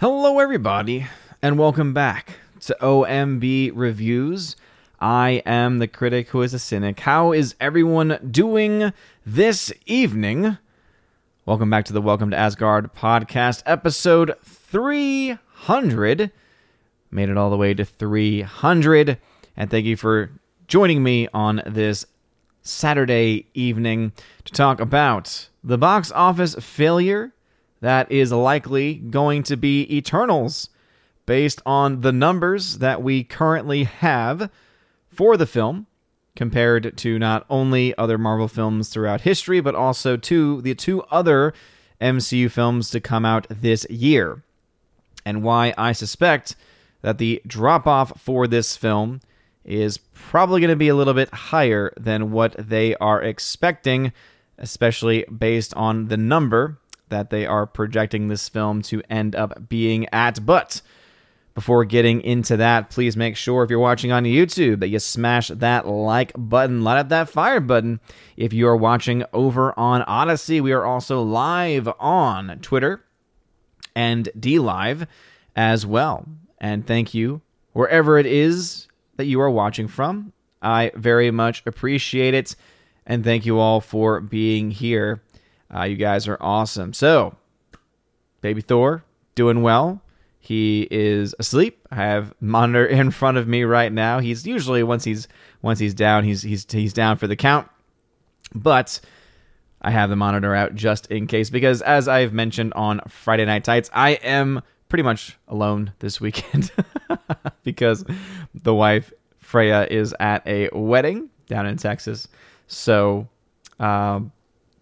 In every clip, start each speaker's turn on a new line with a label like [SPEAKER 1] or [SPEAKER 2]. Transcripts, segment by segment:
[SPEAKER 1] Hello, everybody, and welcome back to OMB Reviews. I am the critic who is a cynic. How is everyone doing this evening? Welcome back to the Welcome to Asgard podcast, episode 300. Made it all the way to 300. And thank you for joining me on this Saturday evening to talk about the box office failure that is likely going to be Eternals based on the numbers that we currently have for the film compared to not only other Marvel films throughout history, but also to the two other MCU films to come out this year. And why I suspect that the drop off for this film is probably going to be a little bit higher than what they are expecting, especially based on the number that they are projecting this film to end up being at. But before getting into that, please make sure if you're watching on YouTube that you smash that like button, light up that fire button. If you are watching over on Odysee, we are also live on Twitter and DLive as well. And thank you wherever it is that you are watching from. I very much appreciate it. And thank you all for being here. Uh, you guys are awesome. So, Baby Thor, doing well. He is asleep. I have monitor in front of me right now. He's usually once he's once he's down, he's he's he's down for the count. But I have the monitor out just in case because as I've mentioned on Friday Night Tights, I am pretty much alone this weekend because the wife Freya is at a wedding down in Texas. So um,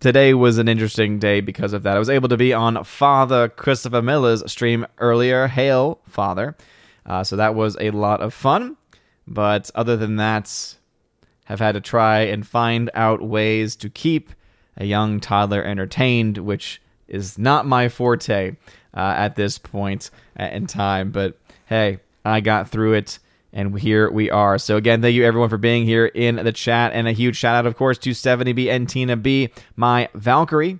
[SPEAKER 1] today was an interesting day because of that. I was able to be on Father Christopher Miller's stream earlier. Hail, Father. Uh, so that was a lot of fun. But other than that, have had to try and find out ways to keep a young toddler entertained, which is not my forte uh, at this point in time. But hey, I got through it. And here we are. So again, thank you everyone for being here in the chat, and a huge shout out, of course, to 70B and Tina B, my Valkyrie,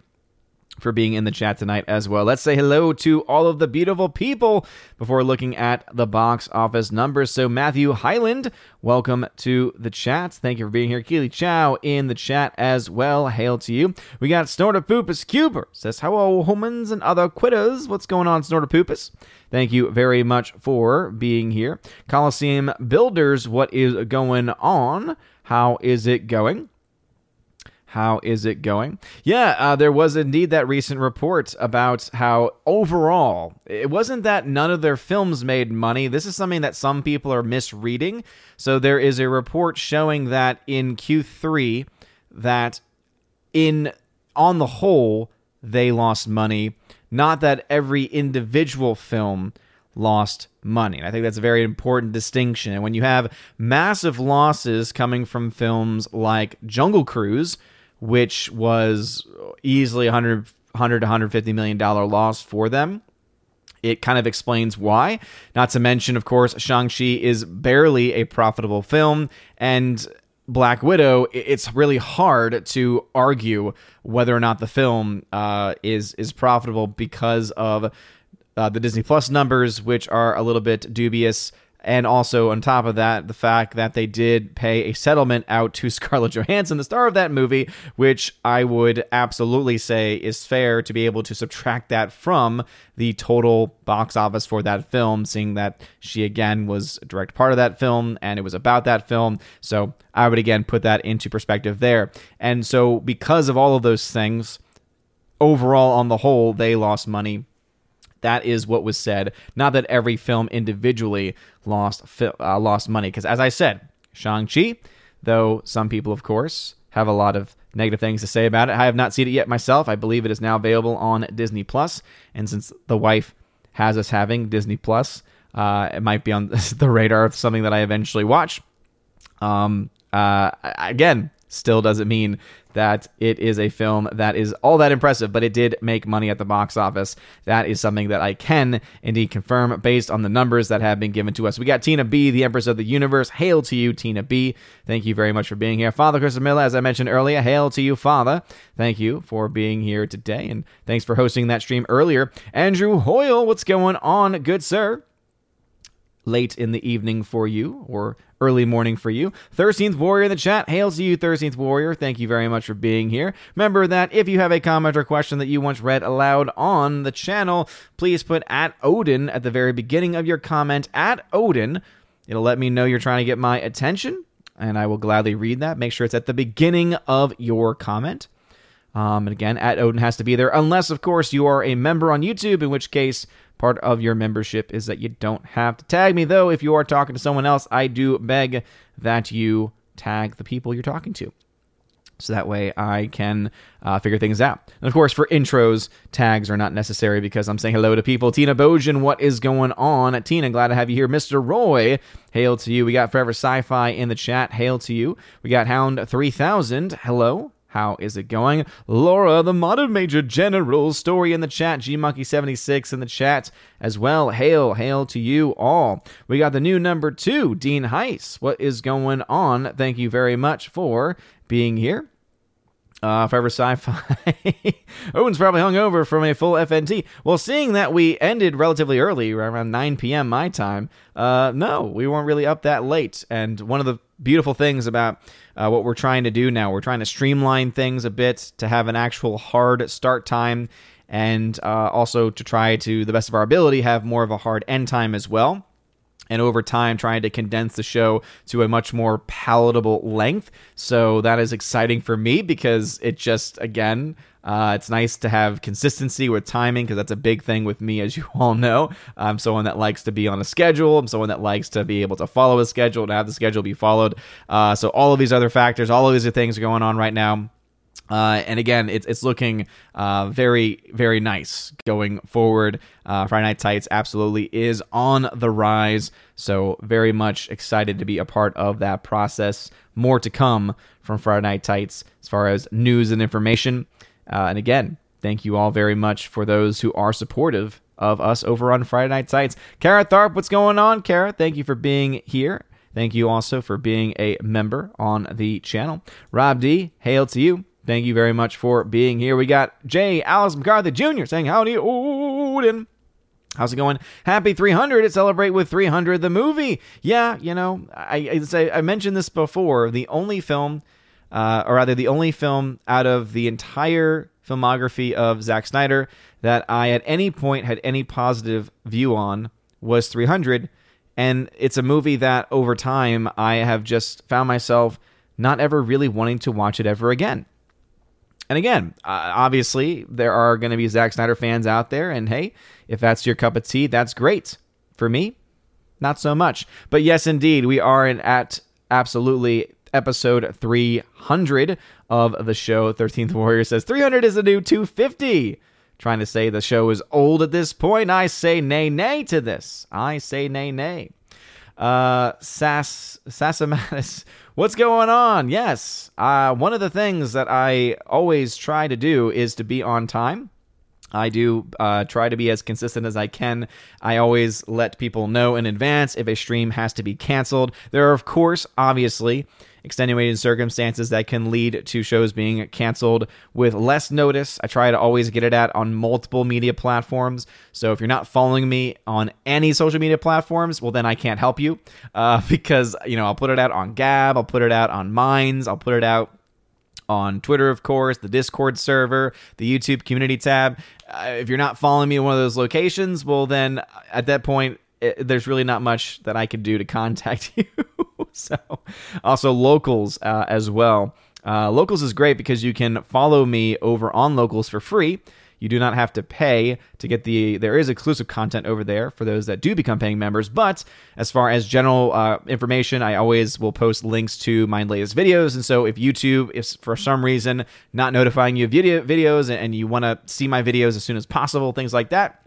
[SPEAKER 1] for being in the chat tonight as well. Let's say hello to all of the beautiful people before looking at the box office numbers. So, Matthew Highland, welcome to the chat. Thank you for being here. Keely Chow in the chat as well. Hail to you. We got Snortapoopus Cuber says, Hello, humans and other quitters. What's going on, Snortapoopus? Thank you very much for being here. Coliseum Builders, what is going on? How is it going? How is it going? Yeah, uh, there was indeed that recent report about how overall, it wasn't that none of their films made money. This is something that some people are misreading. So there is a report showing that in Q3, that in on the whole, they lost money. Not that every individual film lost money. And I think that's a very important distinction. And when you have massive losses coming from films like Jungle Cruise, which was easily 100 100 to 150 million dollar loss for them. It kind of explains why. Not to mention, of course, Shang-Chi is barely a profitable film, and Black Widow, it's really hard to argue whether or not the film uh, is is profitable because of uh, the Disney Plus numbers, which are a little bit dubious. And also, on top of that, the fact that they did pay a settlement out to Scarlett Johansson, the star of that movie, which I would absolutely say is fair to be able to subtract that from the total box office for that film, seeing that she again was a direct part of that film and it was about that film. So I would again put that into perspective there. And so, because of all of those things, overall, on the whole, they lost money that is what was said. Not that every film individually lost uh, lost money, because as I said, Shang Chi, though some people, of course, have a lot of negative things to say about it. I have not seen it yet myself. I believe it is now available on Disney Plus, and since the wife has us having Disney Plus, uh, it might be on the radar of something that I eventually watch. Um, uh, again, still doesn't mean that it is a film that is all that impressive, but it did make money at the box office. That is something that I can indeed confirm based on the numbers that have been given to us. We got Tina B, the Empress of the Universe. Hail to you, Tina B. Thank you very much for being here. Father Chris Miller, as I mentioned earlier, hail to you, Father. Thank you for being here today, and thanks for hosting that stream earlier. Andrew Hoyle, what's going on, good sir? late in the evening for you or early morning for you. 13th Warrior in the chat. Hail to you, 13th Warrior. Thank you very much for being here. Remember that if you have a comment or question that you want read aloud on the channel, please put at Odin at the very beginning of your comment. At Odin. It'll let me know you're trying to get my attention, and I will gladly read that. Make sure it's at the beginning of your comment. Um, and again, at Odin has to be there, unless, of course, you are a member on YouTube, in which case part of your membership is that you don't have to tag me. Though, if you are talking to someone else, I do beg that you tag the people you're talking to. So that way I can uh, figure things out. And of course, for intros, tags are not necessary because I'm saying hello to people. Tina Bojan, what is going on? Tina, glad to have you here. Mr. Roy, hail to you. We got Forever Sci Fi in the chat, hail to you. We got Hound 3000, hello. How is it going? Laura, the modern major general, story in the chat. GMonkey76 in the chat as well. Hail, hail to you all. We got the new number two, Dean Heiss. What is going on? Thank you very much for being here. Uh, Forever Sci-Fi. Owen's probably hung over from a full FNT. Well, seeing that we ended relatively early, around 9 p.m. my time, uh, no, we weren't really up that late. And one of the beautiful things about uh, what we're trying to do now. We're trying to streamline things a bit to have an actual hard start time and uh, also to try to, the best of our ability, have more of a hard end time as well. And over time, trying to condense the show to a much more palatable length. So that is exciting for me because it just, again, uh, it's nice to have consistency with timing because that's a big thing with me, as you all know. I'm someone that likes to be on a schedule. I'm someone that likes to be able to follow a schedule, and have the schedule be followed. Uh, so all of these other factors, all of these things going on right now. Uh, and again, it's it's looking uh, very very nice going forward. Uh, Friday Night Tights absolutely is on the rise, so very much excited to be a part of that process. More to come from Friday Night Tights as far as news and information. Uh, and again, thank you all very much for those who are supportive of us over on Friday Night Tights. Kara Tharp, what's going on, Kara? Thank you for being here. Thank you also for being a member on the channel. Rob D, hail to you. Thank you very much for being here. We got Jay Alex McCarthy Jr. saying, Howdy, Odin. How's it going? Happy 300 to celebrate with 300 the movie. Yeah, you know, I, I, I mentioned this before. The only film uh, or rather the only film out of the entire filmography of Zack Snyder that I at any point had any positive view on was 300. And it's a movie that over time I have just found myself not ever really wanting to watch it ever again. And again, uh, obviously, there are going to be Zack Snyder fans out there, and hey, if that's your cup of tea, that's great. For me, not so much. But yes, indeed, we are in, at absolutely episode 300 of the show. 13th Warrior says 300 is the new 250. Trying to say the show is old at this point. I say nay, nay to this. I say nay, nay. Uh, Sass, Sassamatis, what's going on? Yes, uh, one of the things that I always try to do is to be on time. I do uh, try to be as consistent as I can. I always let people know in advance if a stream has to be canceled. There are, of course, obviously, extenuating circumstances that can lead to shows being canceled with less notice. I try to always get it out on multiple media platforms. So if you're not following me on any social media platforms, well, then I can't help you uh, because, you know, I'll put it out on Gab, I'll put it out on Minds, I'll put it out on Twitter, of course, the Discord server, the YouTube community tab. Uh, if you're not following me in one of those locations, well, then at that point, it, there's really not much that I can do to contact you. so, also locals uh, as well. Uh, locals is great because you can follow me over on locals for free. You do not have to pay to get the. There is exclusive content over there for those that do become paying members. But as far as general uh, information, I always will post links to my latest videos. And so if YouTube is for some reason not notifying you of video videos and you want to see my videos as soon as possible, things like that,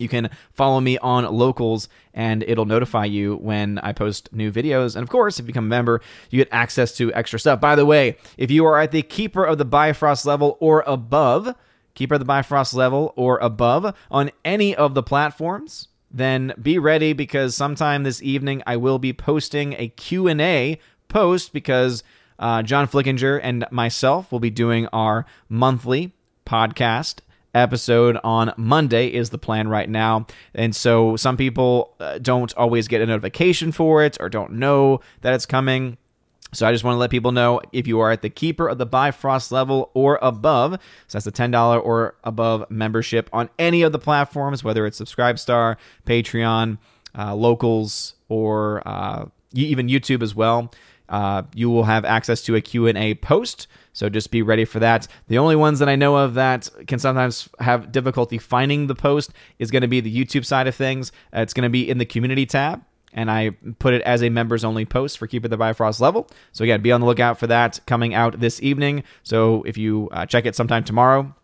[SPEAKER 1] you can follow me on locals and it'll notify you when I post new videos. And of course, if you become a member, you get access to extra stuff. By the way, if you are at the Keeper of the Bifrost level or above, Keeper of the Bifrost level or above on any of the platforms, then be ready because sometime this evening I will be posting a Q&A post because uh, John Flickinger and myself will be doing our monthly podcast episode on Monday is the plan right now. And so some people uh, don't always get a notification for it or don't know that it's coming. So I just want to let people know if you are at the Keeper of the Bifrost level or above, so that's the $10 or above membership on any of the platforms, whether it's Subscribestar, Patreon, uh, Locals, or uh, even YouTube as well. Uh, you will have access to a Q&A post so just be ready for that. The only ones that I know of that can sometimes have difficulty finding the post is going to be the YouTube side of things. Uh, it's going to be in the community tab. And I put it as a members only post for Keeper of the Bifrost level. So, again, be on the lookout for that coming out this evening. So, if you uh, check it sometime tomorrow,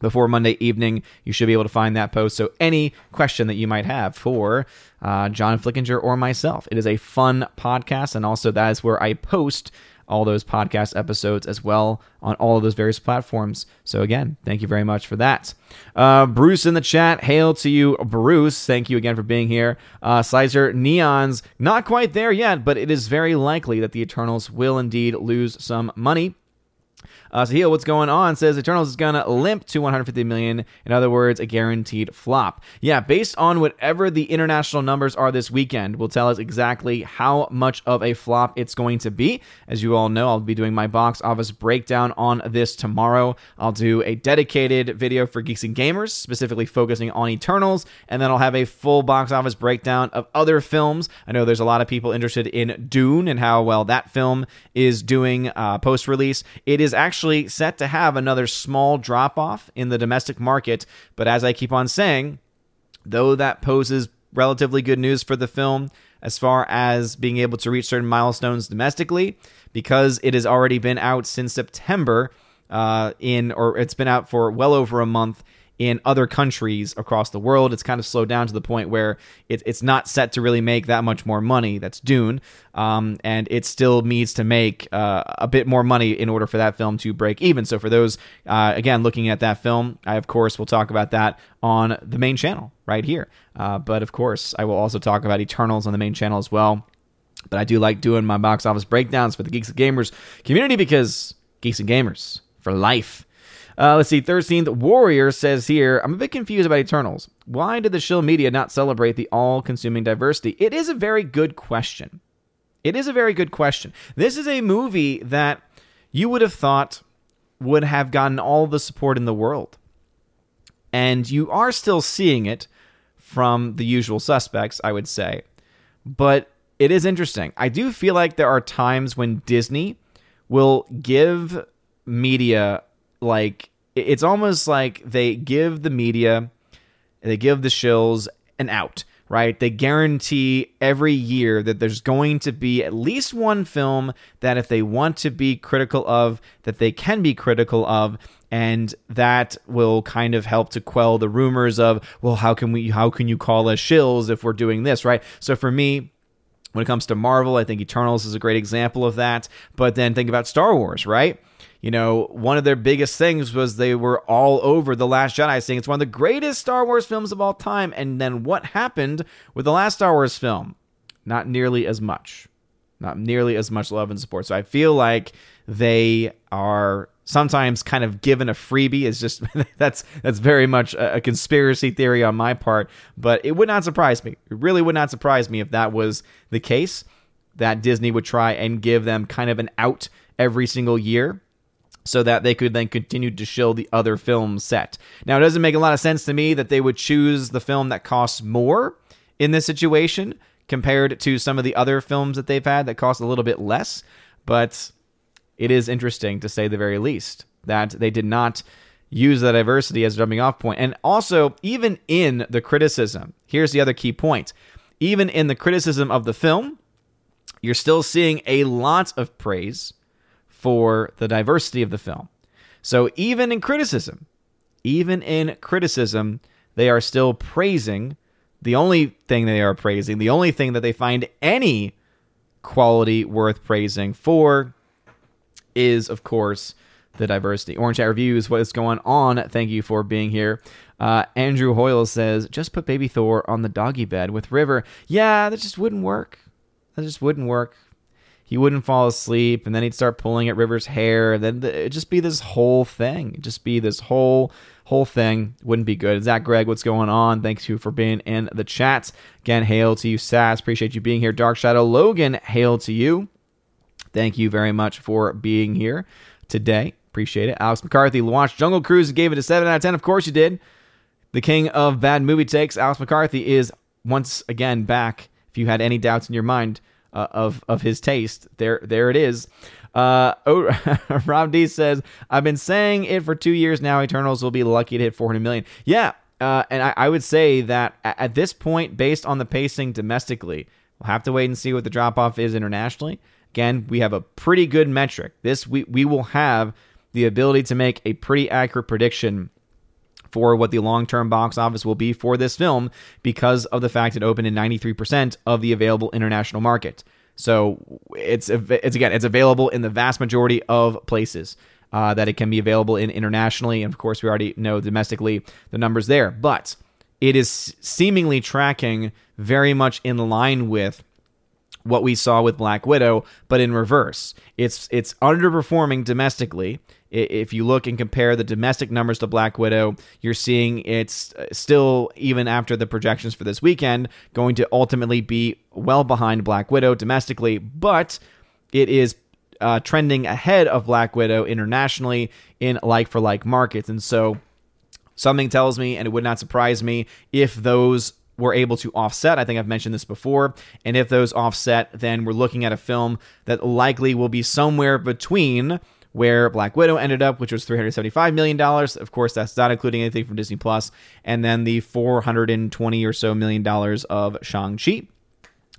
[SPEAKER 1] before Monday evening, you should be able to find that post. So, any question that you might have for uh, John Flickinger or myself, it is a fun podcast. And also, that is where I post all those podcast episodes as well on all of those various platforms. So, again, thank you very much for that. Uh, Bruce in the chat, hail to you, Bruce. Thank you again for being here. Uh, Sizer Neon's not quite there yet, but it is very likely that the Eternals will indeed lose some money. Uh, so, what's going on? Says Eternals is going to limp to 150 million. In other words, a guaranteed flop. Yeah, based on whatever the international numbers are this weekend, will tell us exactly how much of a flop it's going to be. As you all know, I'll be doing my box office breakdown on this tomorrow. I'll do a dedicated video for Geeks and Gamers, specifically focusing on Eternals, and then I'll have a full box office breakdown of other films. I know there's a lot of people interested in Dune and how well that film is doing uh, post release. It is actually actually set to have another small drop off in the domestic market. But as I keep on saying, though that poses relatively good news for the film as far as being able to reach certain milestones domestically, because it has already been out since September. Uh, in or it's been out for well over a month in other countries across the world. It's kind of slowed down to the point where it, it's not set to really make that much more money. That's Dune. Um, and it still needs to make uh, a bit more money in order for that film to break even. So, for those, uh, again, looking at that film, I, of course, will talk about that on the main channel right here. Uh, but, of course, I will also talk about Eternals on the main channel as well. But I do like doing my box office breakdowns for the Geeks and Gamers community because Geeks and Gamers for life. Uh, let's see. 13th Warrior says here, I'm a bit confused about Eternals. Why did the shill media not celebrate the all consuming diversity? It is a very good question. It is a very good question. This is a movie that you would have thought would have gotten all the support in the world. And you are still seeing it from the usual suspects, I would say. But it is interesting. I do feel like there are times when Disney will give media like it's almost like they give the media, they give the shills an out, right? They guarantee every year that there's going to be at least one film that if they want to be critical of, that they can be critical of, and that will kind of help to quell the rumors of, well, how can we how can you call us shills if we're doing this, right? So for me, when it comes to Marvel, I think Eternals is a great example of that. But then think about Star Wars, right? You know, one of their biggest things was they were all over The Last Jedi, saying it's one of the greatest Star Wars films of all time. And then what happened with the last Star Wars film? Not nearly as much. Not nearly as much love and support. So I feel like they are sometimes kind of given a freebie is just that's that's very much a, a, conspiracy theory on my part but it would not surprise me it really would not surprise me if that was the case that disney would try and give them kind of an out every single year so that they could then continue to show the other film set. Now, it doesn't make a lot of sense to me that they would choose the film that costs more in this situation compared to some of the other films that they've had that cost a little bit less, but it is interesting to say the very least that they did not use the diversity as a jumping off point. And also, even in the criticism, here's the other key point. Even in the criticism of the film, you're still seeing a lot of praise for the diversity of the film. So even in criticism, even in criticism, they are still praising the only thing they are praising, the only thing that they find any quality worth praising for is, of course, the diversity. Orange Hat Reviews, what is going on? Thank you for being here. Uh, Andrew Hoyle says, just put baby Thor on the doggy bed with River. Yeah, that just wouldn't work. That just wouldn't work. He wouldn't fall asleep, and then he'd start pulling at River's hair, and then it'd just be this whole thing. It'd just be this whole whole thing. Wouldn't be good. Zach Greg, what's going on? Thanks you for being in the chat. Again, hail to you, Sass. Appreciate you being here. Dark Shadow Logan, hail to you. Thank you very much for being here today. Appreciate it. Alex McCarthy watched Jungle Cruise and gave it a 7 out of 10. Of course you did. The king of bad movie takes, Alex McCarthy, is once again back. If you had any doubts in your mind uh, of of his taste, there there it is. Uh, oh, Rob D says, "I've been saying it for two years now. Eternals will be lucky to hit 400 million. Yeah, uh, and I, I, would say that at this point, based on the pacing domestically, we'll have to wait and see what the drop off is internationally. Again, we have a pretty good metric. This we we will have the ability to make a pretty accurate prediction for what the long term box office will be for this film because of the fact it opened in 93% of the available international market. So it's it's again it's available in the vast majority of places uh, that it can be available in internationally, and of course we already know domestically the numbers there. But it is seemingly tracking very much in line with what we saw with Black Widow, but in reverse. It's it's underperforming domestically if you look and compare the domestic numbers to Black Widow, you're seeing it's uh, still, even after the projections for this weekend, going to ultimately be well behind Black Widow domestically, but it is uh, trending ahead of Black Widow internationally in like for like markets. And so something tells me, and it would not surprise me, if those were able to offset. I think I've mentioned this before. And if those offset, then we're looking at a film that likely will be somewhere between where Black Widow ended up, which was $375 million. Of course, that's not including anything from Disney Plus, and then the 420 or so million dollars of Shang-Chi.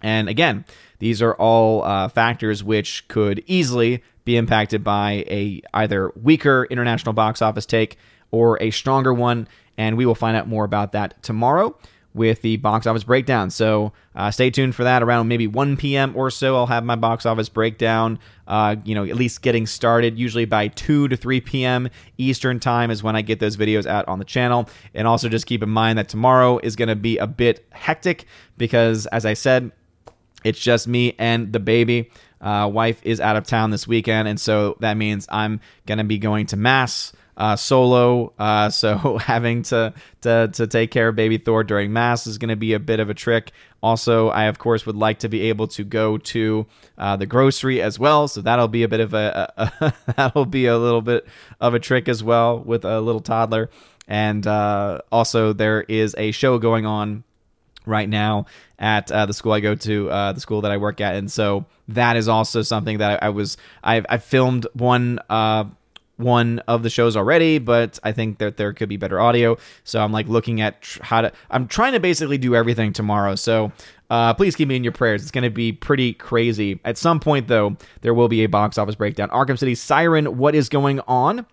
[SPEAKER 1] And again, these are all uh, factors which could easily be impacted by a either weaker international box office take or a stronger one, and we will find out more about that tomorrow with the box office breakdown. So uh, stay tuned for that. Around maybe 1 p.m. or so, I'll have my box office breakdown. Uh, you know, at least getting started. Usually by 2 to 3 p.m. Eastern time is when I get those videos out on the channel. And also just keep in mind that tomorrow is going to be a bit hectic because, as I said, it's just me and the baby. Uh, wife is out of town this weekend, and so that means I'm going to be going to mass uh, solo. Uh, so having to, to to take care of baby Thor during mass is going to be a bit of a trick. Also, I of course would like to be able to go to uh, the grocery as well. So that'll be a bit of a, a, a that'll be a little bit of a trick as well with a little toddler. And uh, also, there is a show going on right now at uh, the school I go to, uh, the school that I work at, and so that is also something that I, I was I I filmed one uh, one of the shows already, but I think that there could be better audio. So I'm like looking at tr- how to. I'm trying to basically do everything tomorrow. So uh, please keep me in your prayers. It's going to be pretty crazy. At some point, though, there will be a box office breakdown. Arkham City Siren, what is going on?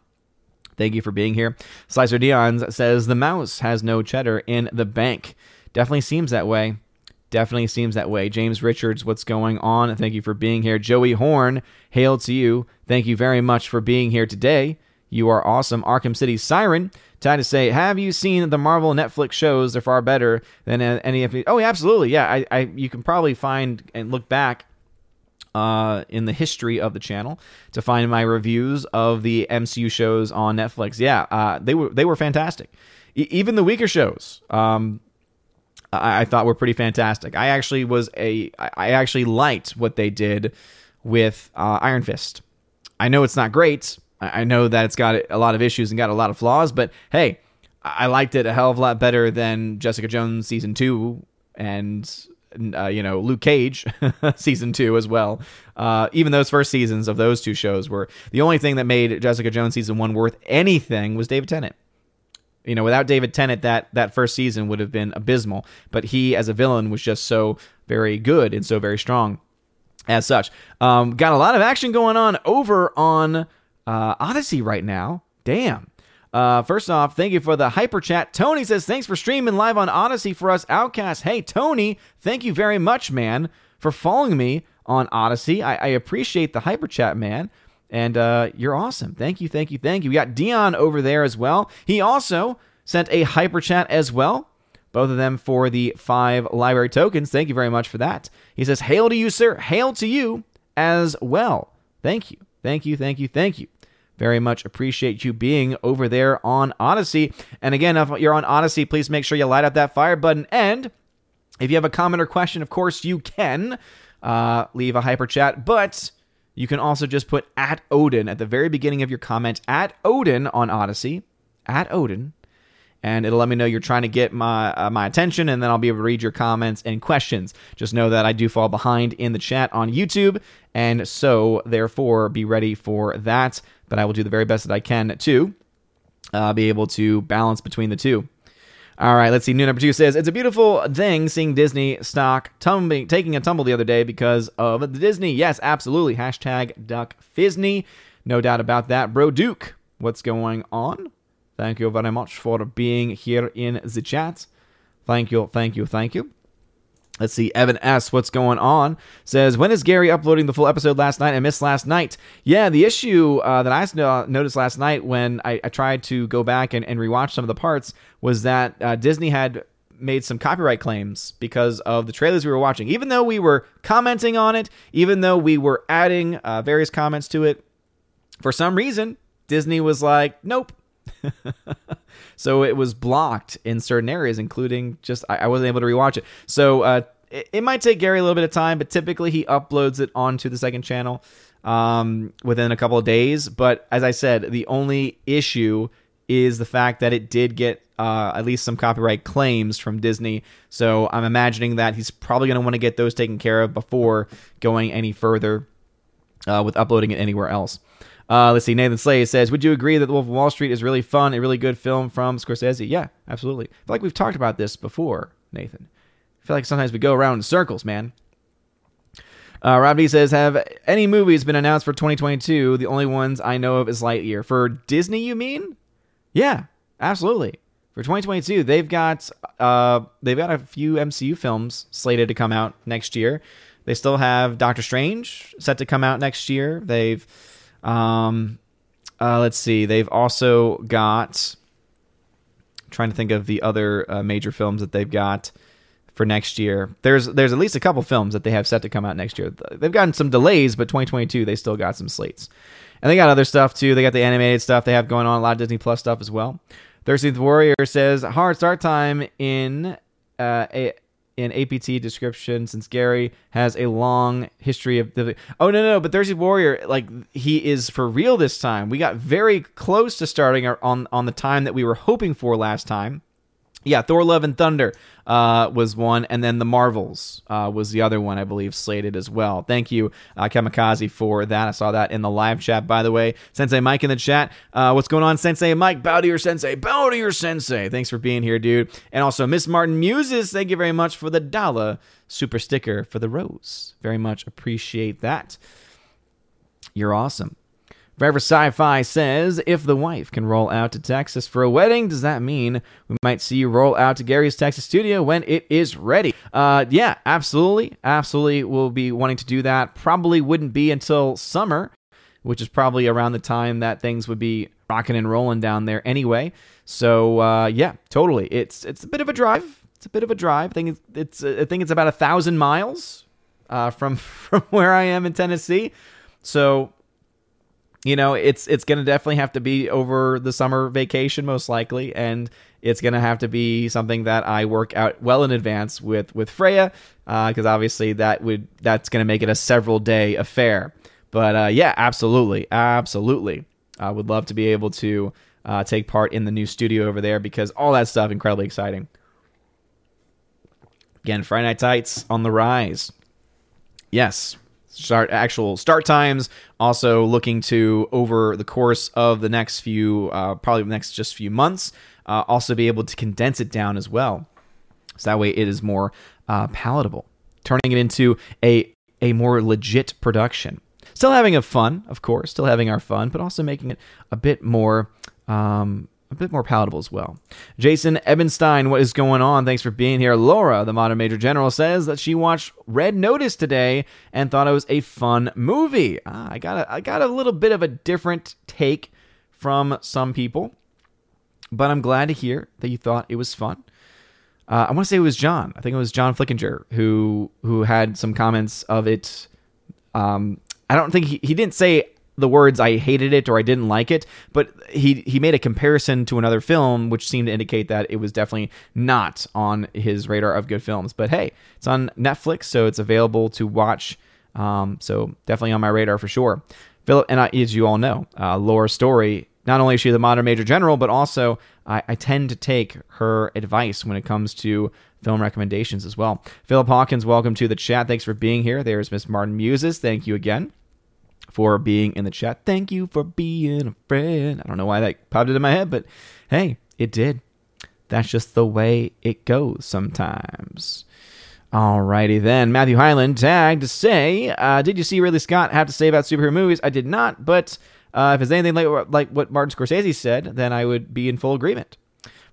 [SPEAKER 1] Thank you for being here. Slicer Dion says the mouse has no cheddar in the bank. Definitely seems that way. Definitely seems that way. James Richards, what's going on? Thank you for being here. Joey Horn, hail to you. Thank you very much for being here today. You are awesome. Arkham City Siren. Time to say, have you seen the Marvel Netflix shows? They're far better than any of the. Oh, absolutely. Yeah, I, I you can probably find and look back uh, in the history of the channel to find my reviews of the MCU shows on Netflix. Yeah, uh, they were they were fantastic. E- even the weaker shows. Um, I, I thought were pretty fantastic. I actually was a I actually liked what they did with uh, Iron Fist. I know it's not great. I know that it's got a lot of issues and got a lot of flaws, but hey, I liked it a hell of a lot better than Jessica Jones season two and uh, you know Luke Cage season two as well. Uh, even those first seasons of those two shows were the only thing that made Jessica Jones season one worth anything was David Tennant. You know, without David Tennant, that that first season would have been abysmal. But he, as a villain, was just so very good and so very strong. As such, um, got a lot of action going on over on uh, Odysee right now. Damn. Uh, first off, thank you for the hyper chat. Tony says, thanks for streaming live on Odysee for us outcasts. Hey, Tony, thank you very much, man, for following me on Odysee. I, I appreciate the hyper chat, man. And uh, you're awesome. Thank you, thank you, thank you. We got Dion over there as well. He also sent a hyper chat as well. Both of them for the five LBRY tokens. Thank you very much for that. He says, Hail to you, sir. Hail to you as well. Thank you. Thank you. Thank you. Thank you. Very much appreciate you being over there on Odysee. And again, if you're on Odysee, please make sure you light up that fire button. And if you have a comment or question, of course, you can uh, leave a hyper chat, but you can also just put at Odin at the very beginning of your comment, at Odin on Odysee, at Odin, and it'll let me know you're trying to get my uh, my attention, and then I'll be able to read your comments and questions. Just know that I do fall behind in the chat on YouTube, and so therefore be ready for that but I will do the very best that I can to uh, be able to balance between the two. All right, let's see. New number two says it's a beautiful thing seeing Disney stock tumbling, taking a tumble the other day because of the Disney. Yes, absolutely. Hashtag Duck Fisney. No doubt about that. Bro Duke, what's going on? Thank you very much for being here in the chat. Thank you, thank you, thank you. Let's see. Evan S. What's going on? Says, when is Gary uploading the full episode last night? I missed last night. Yeah, the issue uh, that I noticed last night when I, I, tried to go back and, and rewatch some of the parts was that uh, Disney had made some copyright claims because of the trailers we were watching. Even though we were commenting on it, even though we were adding uh, various comments to it, for some reason, Disney was like, nope. so it was blocked in certain areas, including just I, I wasn't able to rewatch it. So uh, it, it, might take Gary a little bit of time, but typically he uploads it onto the second channel um, within a couple of days. But as I said, the only issue is the fact that it did get uh, at least some copyright claims from Disney. So I'm imagining that he's probably going to want to get those taken care of before going any further uh, with uploading it anywhere else. Uh, let's see. Nathan Slay says, "Would you agree that The Wolf of Wall Street is really fun, a really good film from Scorsese?" Yeah, absolutely. I feel like we've talked about this before, Nathan. I feel like sometimes we go around in circles, man. Uh, says, "Have any movies been announced for 2022? The only ones I know of is Lightyear for Disney. You mean? Yeah, absolutely. For 2022, they've got uh, they've got a few MCU films slated to come out next year. They still have Doctor Strange set to come out next year. They've um, uh, let's see. They've also got. trying to think of the other uh, major films that they've got for next year. There's there's at least a couple films that they have set to come out next year. They've gotten some delays, but 2022 they still got some slates, and they got other stuff too. They got the animated stuff they have going on, a lot of Disney Plus stuff as well. Thirteenth Warrior says hard start time in uh, a in APT description since Gary has a long history of the. Oh no no! But Thirsty Warrior, like he is for real this time. We got very close to starting on on the time that we were hoping for last time yeah, Thor: Love and Thunder uh, was one, and then the Marvels uh, was the other one, I believe, slated as well. Thank you, uh, Kamikaze, for that. I saw that in the live chat, by the way. Sensei Mike in the chat. Uh, what's going on, Sensei Mike? Bow to your Sensei. Bow to your Sensei. Thanks for being here, dude. And also, Miss Martin Muses, thank you very much for the dollar super sticker for the rose. Very much appreciate that. You're awesome. Forever Sci-Fi says, if the wife can roll out to Texas for a wedding, does that mean we might see you roll out to Gary's Texas studio when it is ready? Uh, yeah, absolutely, absolutely. We'll be wanting to do that. Probably wouldn't be until summer, which is probably around the time that things would be rocking and rolling down there anyway. So uh, yeah, totally. It's it's a bit of a drive. It's a bit of a drive. I think it's, it's I think it's about a thousand miles uh, from from where I am in Tennessee. So you know, it's it's going to definitely have to be over the summer vacation most likely, and it's going to have to be something that I work out well in advance with with Freya, because uh, obviously that would that's going to make it a several day affair. But uh, yeah, absolutely, absolutely, I would love to be able to uh, take part in the new studio over there because all that stuff incredibly exciting. Again, Friday Night Tights on the rise. Yes, start actual start times. Also looking to over the course of the next few, uh, probably next just few months, uh, also be able to condense it down as well, so that way it is more uh, palatable, turning it into a a more legit production. Still having a fun, of course, still having our fun, but also making it a bit more. Um, a bit more palatable as well. Jason Ebenstein, what is going on? Thanks for being here. Laura, the modern major general, says that she watched Red Notice today and thought it was a fun movie. Ah, I got a, I got a little bit of a different take from some people, but I'm glad to hear that you thought it was fun. Uh, I want to say it was John. I think it was John Flickinger who who had some comments of it. Um, I don't think he, he didn't say the words I hated it or I didn't like it, but he he made a comparison to another film which seemed to indicate that it was definitely not on his radar of good films. But hey, it's on Netflix, so it's available to watch. Um, so definitely on my radar for sure. Philip and I, as you all know, uh, Laura Story. Not only is she the modern major general, but also I, I tend to take her advice when it comes to film recommendations as well. Philip Hawkins, welcome to the chat. Thanks for being here. There's Miss Martin Muses. Thank you again for being in the chat. Thank you for being a friend. I don't know why that popped into my head, but hey, it did. That's just the way it goes sometimes. Alrighty then. Matthew Highland tagged to say, uh, Did you see Ridley Scott have to say about superhero movies? I did not, but uh, if it's anything like, like what Martin Scorsese said, then I would be in full agreement.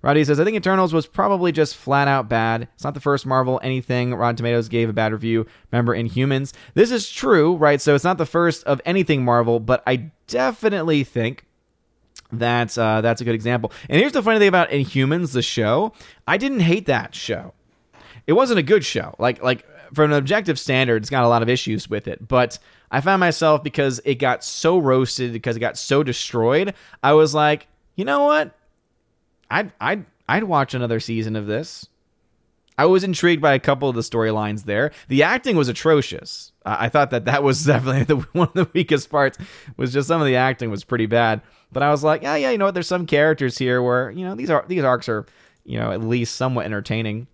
[SPEAKER 1] Roddy says, I think Eternals was probably just flat out bad. It's not the first Marvel anything Rotten Tomatoes gave a bad review. Remember Inhumans? This is true, right? So it's not the first of anything Marvel, but I definitely think that's uh, that's a good example. And here's the funny thing about Inhumans, the show. I didn't hate that show. It wasn't a good show. Like like from an objective standard, it's got a lot of issues with it. But I found myself because it got so roasted, because it got so destroyed. I was like, you know what? I'd I'd I'd watch another season of this. I was intrigued by a couple of the storylines there. The acting was atrocious. I thought that that was definitely the, one of the weakest parts. Was just some of the acting was pretty bad. But I was like, yeah, yeah, you know what? There's some characters here where you know these are these arcs are you know at least somewhat entertaining.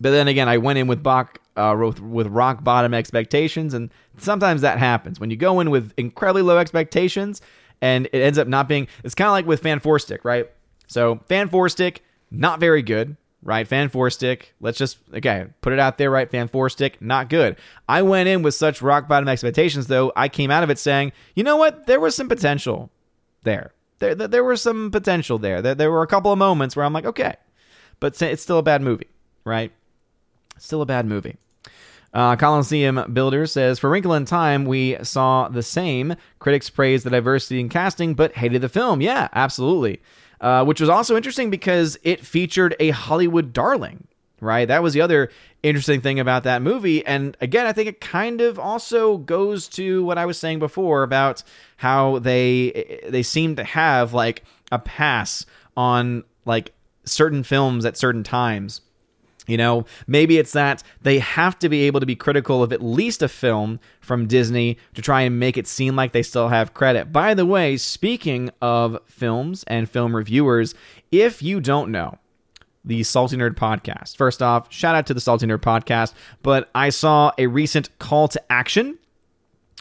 [SPEAKER 1] But then again, I went in with Bach uh, with, with rock bottom expectations, and sometimes that happens when you go in with incredibly low expectations, and it ends up not being. It's kind of like with Fan Four Stick, right? So Fan Four Stick, not very good, right? Fan Four Stick, let's just okay, put it out there, right? Fan Four Stick, not good. I went in with such rock bottom expectations, though. I came out of it saying, you know what? There was some potential there. There, there was some potential there. there. There were a couple of moments where I'm like, okay, but it's still a bad movie, right? Still a bad movie. Uh, Coliseum Builder says For Wrinkle in Time, we saw the same. Critics praised the diversity in casting, but hated the film. Yeah, absolutely. Uh, which was also interesting because it featured a Hollywood darling, right? That was the other interesting thing about that movie. And again, I think it kind of also goes to what I was saying before about how they they seem to have like a pass on like certain films at certain times you know, maybe it's that they have to be able to be critical of at least a film from Disney to try and make it seem like they still have credit. By the way, speaking of films and film reviewers, if you don't know, the Salty Nerd podcast. First off, shout out to the Salty Nerd podcast, but I saw a recent call to action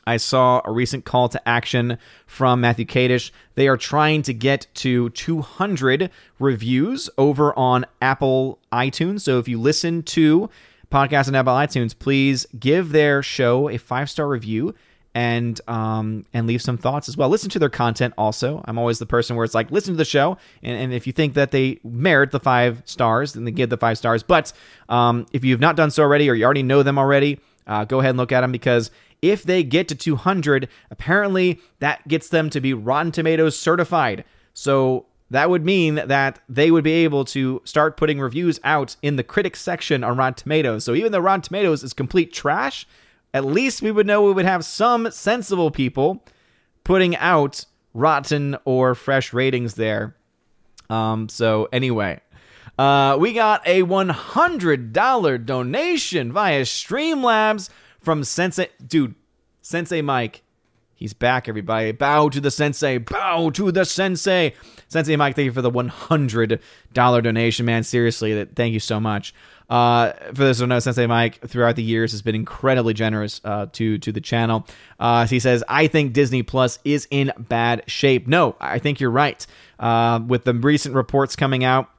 [SPEAKER 1] I saw a recent call to action from Matthew Kadish. They are trying to get to 200 reviews over on Apple iTunes. So if you listen to podcasts on Apple iTunes, please give their show a five star review and um, and leave some thoughts as well. Listen to their content also. I'm always the person where it's like listen to the show, and, and if you think that they merit the five stars, then they give the five stars. But um, if you've not done so already, or you already know them already, uh, go ahead and look at them because if they get to 200, apparently that gets them to be Rotten Tomatoes certified. So that would mean that they would be able to start putting reviews out in the critics section on Rotten Tomatoes. So even though Rotten Tomatoes is complete trash, at least we would know we would have some sensible people putting out rotten or fresh ratings there. Um, so anyway, uh, we got a $100 donation via Streamlabs from Sensei. Dude, Sensei Mike. He's back, everybody. Bow to the sensei. Bow to the sensei. Sensei Mike, thank you for the $100 donation, man. Seriously, thank you so much. Uh, for those who don't know, Sensei Mike throughout the years has been incredibly generous uh, to to the channel. Uh, he says, "I think Disney Plus is in bad shape." No, I think you're right. Uh, with the recent reports coming out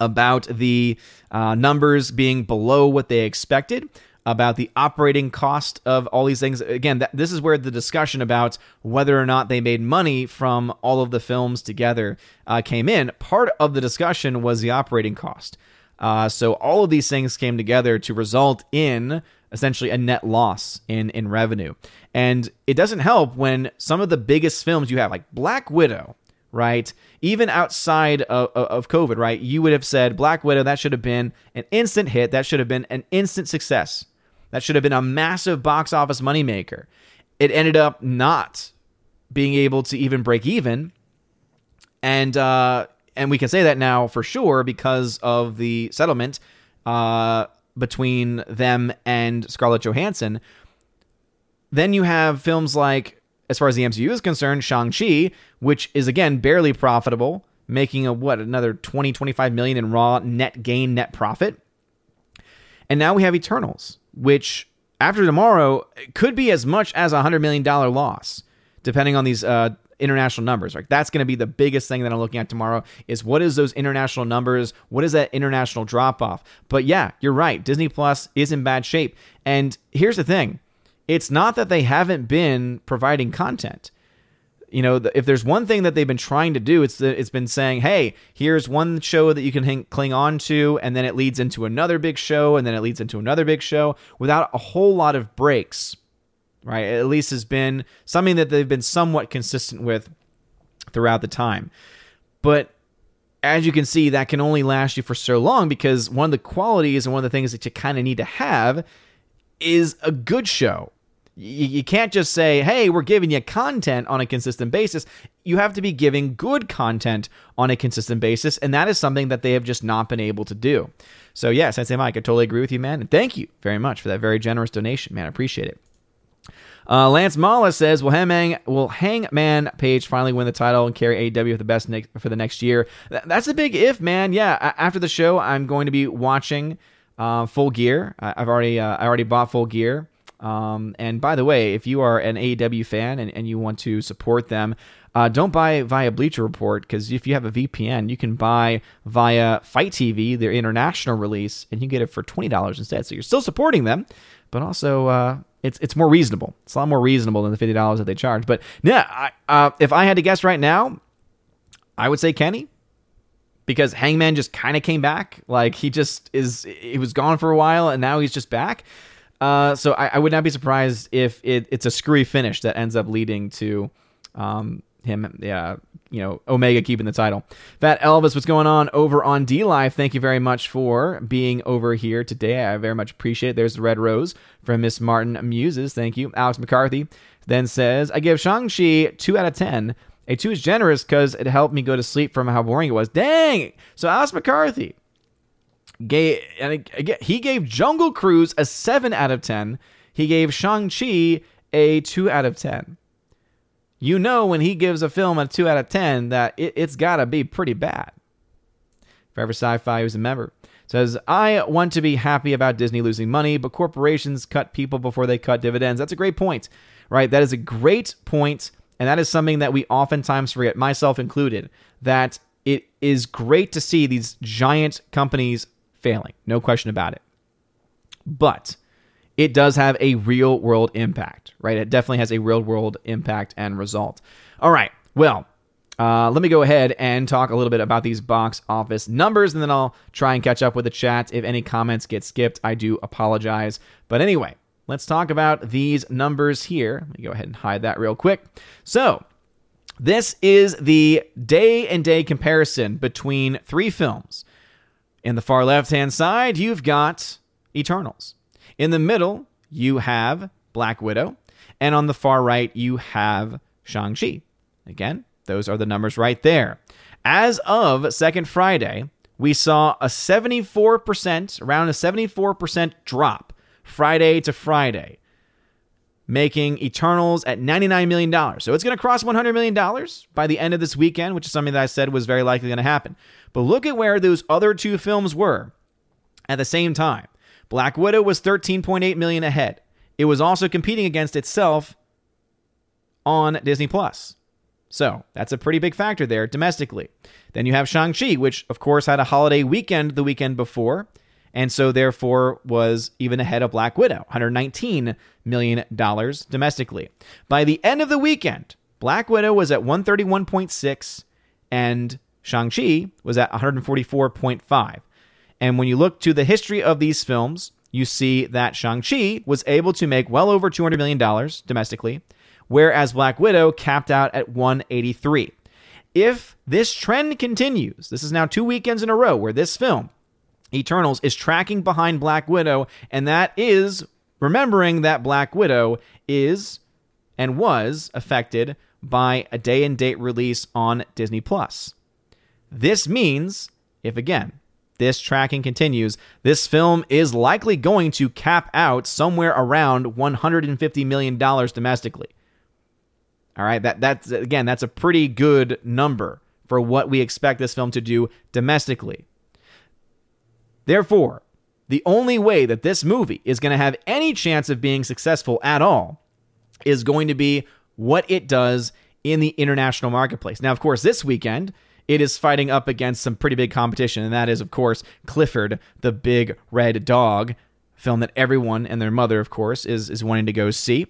[SPEAKER 1] about the uh, numbers being below what they expected, about the operating cost of all these things. Again, this is where the discussion about whether or not they made money from all of the films together uh, came in. Part of the discussion was the operating cost. Uh, so all of these things came together to result in essentially a net loss in in revenue. And it doesn't help when some of the biggest films you have, like Black Widow, right? Even outside of, of COVID, right? You would have said Black Widow, that should have been an instant hit. That should have been an instant success. That should have been a massive box office moneymaker. It ended up not being able to even break even. And uh, and we can say that now for sure because of the settlement uh, between them and Scarlett Johansson. Then you have films like, as far as the MCU is concerned, Shang-Chi, which is again barely profitable, making a what, another 20, 25 million in raw net gain, net profit. And now we have Eternals, which after tomorrow could be as much as a $100 million loss, depending on these uh, international numbers. Right, that's going to be the biggest thing that I'm looking at tomorrow. Is what is those international numbers? What is that international drop off? But yeah, you're right. Disney Plus is in bad shape. And here's the thing: it's not that they haven't been providing content. You know, if there's one thing that they've been trying to do, it's that it's been saying, "Hey, here's one show that you can hang, cling on to, and then it leads into another big show, and then it leads into another big show," without a whole lot of breaks right? At least has been something that they've been somewhat consistent with throughout the time. But as you can see, that can only last you for so long because one of the qualities and one of the things that you kind of need to have is a good show. You, can't just say, hey, we're giving you content on a consistent basis. You have to be giving good content on a consistent basis. And that is something that they have just not been able to do. So, yes, Sensei Mike, I totally agree with you, man. And thank you very much for that very generous donation, man. I appreciate it. Uh, Lance Mala says, "Will Hangman will Hangman Page finally win the title and carry AEW for the best for the next year?" Th- that's a big if, man. Yeah. after the show, I'm going to be watching uh, Full Gear. I- have already uh, I already bought Full Gear. Um, and by the way, if you are an AEW fan and, and you want to support them, uh, don't buy via Bleacher Report because if you have a VPN, you can buy via FITE TV, their international release, and you get it for twenty dollars instead. So you're still supporting them, but also uh, it's it's more reasonable. It's a lot more reasonable than the fifty dollars that they charge. But yeah, I, uh, if I had to guess right now, I would say Kenny because Hangman just kind of came back. Like he just is. He was gone for a while and now he's just back. Uh, so I, I, would not be surprised if it, it's a screwy finish that ends up leading to um, him, yeah, you know, Omega keeping the title. Fat Elvis, what's going on over on D Live? Thank you very much for being over here today. I very much appreciate it. There's the Red Rose from Miss Martin Muses. Thank you. Alex McCarthy then says, I give Shang-Chi 2 out of 10. A 2 is generous because it helped me go to sleep from how boring it was. Dang! So Alex McCarthy gave, and again, he gave Jungle Cruise a 7 out of 10. He gave Shang-Chi a 2 out of 10 you know when he gives a film a 2 out of 10 that it, has got to be pretty bad. Forever Sci Fi, who's a member, says, I want to be happy about Disney losing money, but corporations cut people before they cut dividends. That's a great point, right? That is a great point, and that is something that we oftentimes forget, myself included, that it is great to see these giant companies failing. No question about it. But it does have a real world impact, right? It definitely has a real world impact and result. All right, well, uh, let me go ahead and talk a little bit about these box office numbers, and then I'll try and catch up with the chat. If any comments get skipped, I do apologize. But anyway, let's talk about these numbers here. Let me go ahead and hide that real quick. So, this is the day and day comparison between three films. In the far left hand side, you've got Eternals. In the middle, you have Black Widow. And on the far right, you have Shang-Chi. Again, those are the numbers right there. As of Second Friday, we saw a 74%, around a 74% drop Friday to Friday, making Eternals at $99 million. So it's going to cross $100 million by the end of this weekend, which is something that I said was very likely going to happen. But look at where those other two films were at the same time. Black Widow was 13.8 million ahead. It was also competing against itself on Disney Plus. So that's a pretty big factor there domestically. Then you have Shang-Chi, which of course had a holiday weekend the weekend before and so therefore was even ahead of Black Widow, $119 million domestically. By the end of the weekend, Black Widow was at 131.6 and Shang-Chi was at 144.5. And when you look to the history of these films, you see that Shang-Chi was able to make well over $200 million domestically, whereas Black Widow capped out at 183. If this trend continues, this is now two weekends in a row where this film, Eternals, is tracking behind Black Widow, and that is remembering that Black Widow is and was affected by a day and date release on Disney Plus. This means, if again, this tracking continues, this film is likely going to cap out somewhere around $150 million domestically. All right, that that's again, that's a pretty good number for what we expect this film to do domestically. Therefore, the only way that this movie is going to have any chance of being successful at all is going to be what it does in the international marketplace. Now, of course, this weekend it is fighting up against some pretty big competition, and that is, of course, Clifford, the big red dog, film that everyone and their mother, of course, is is wanting to go see.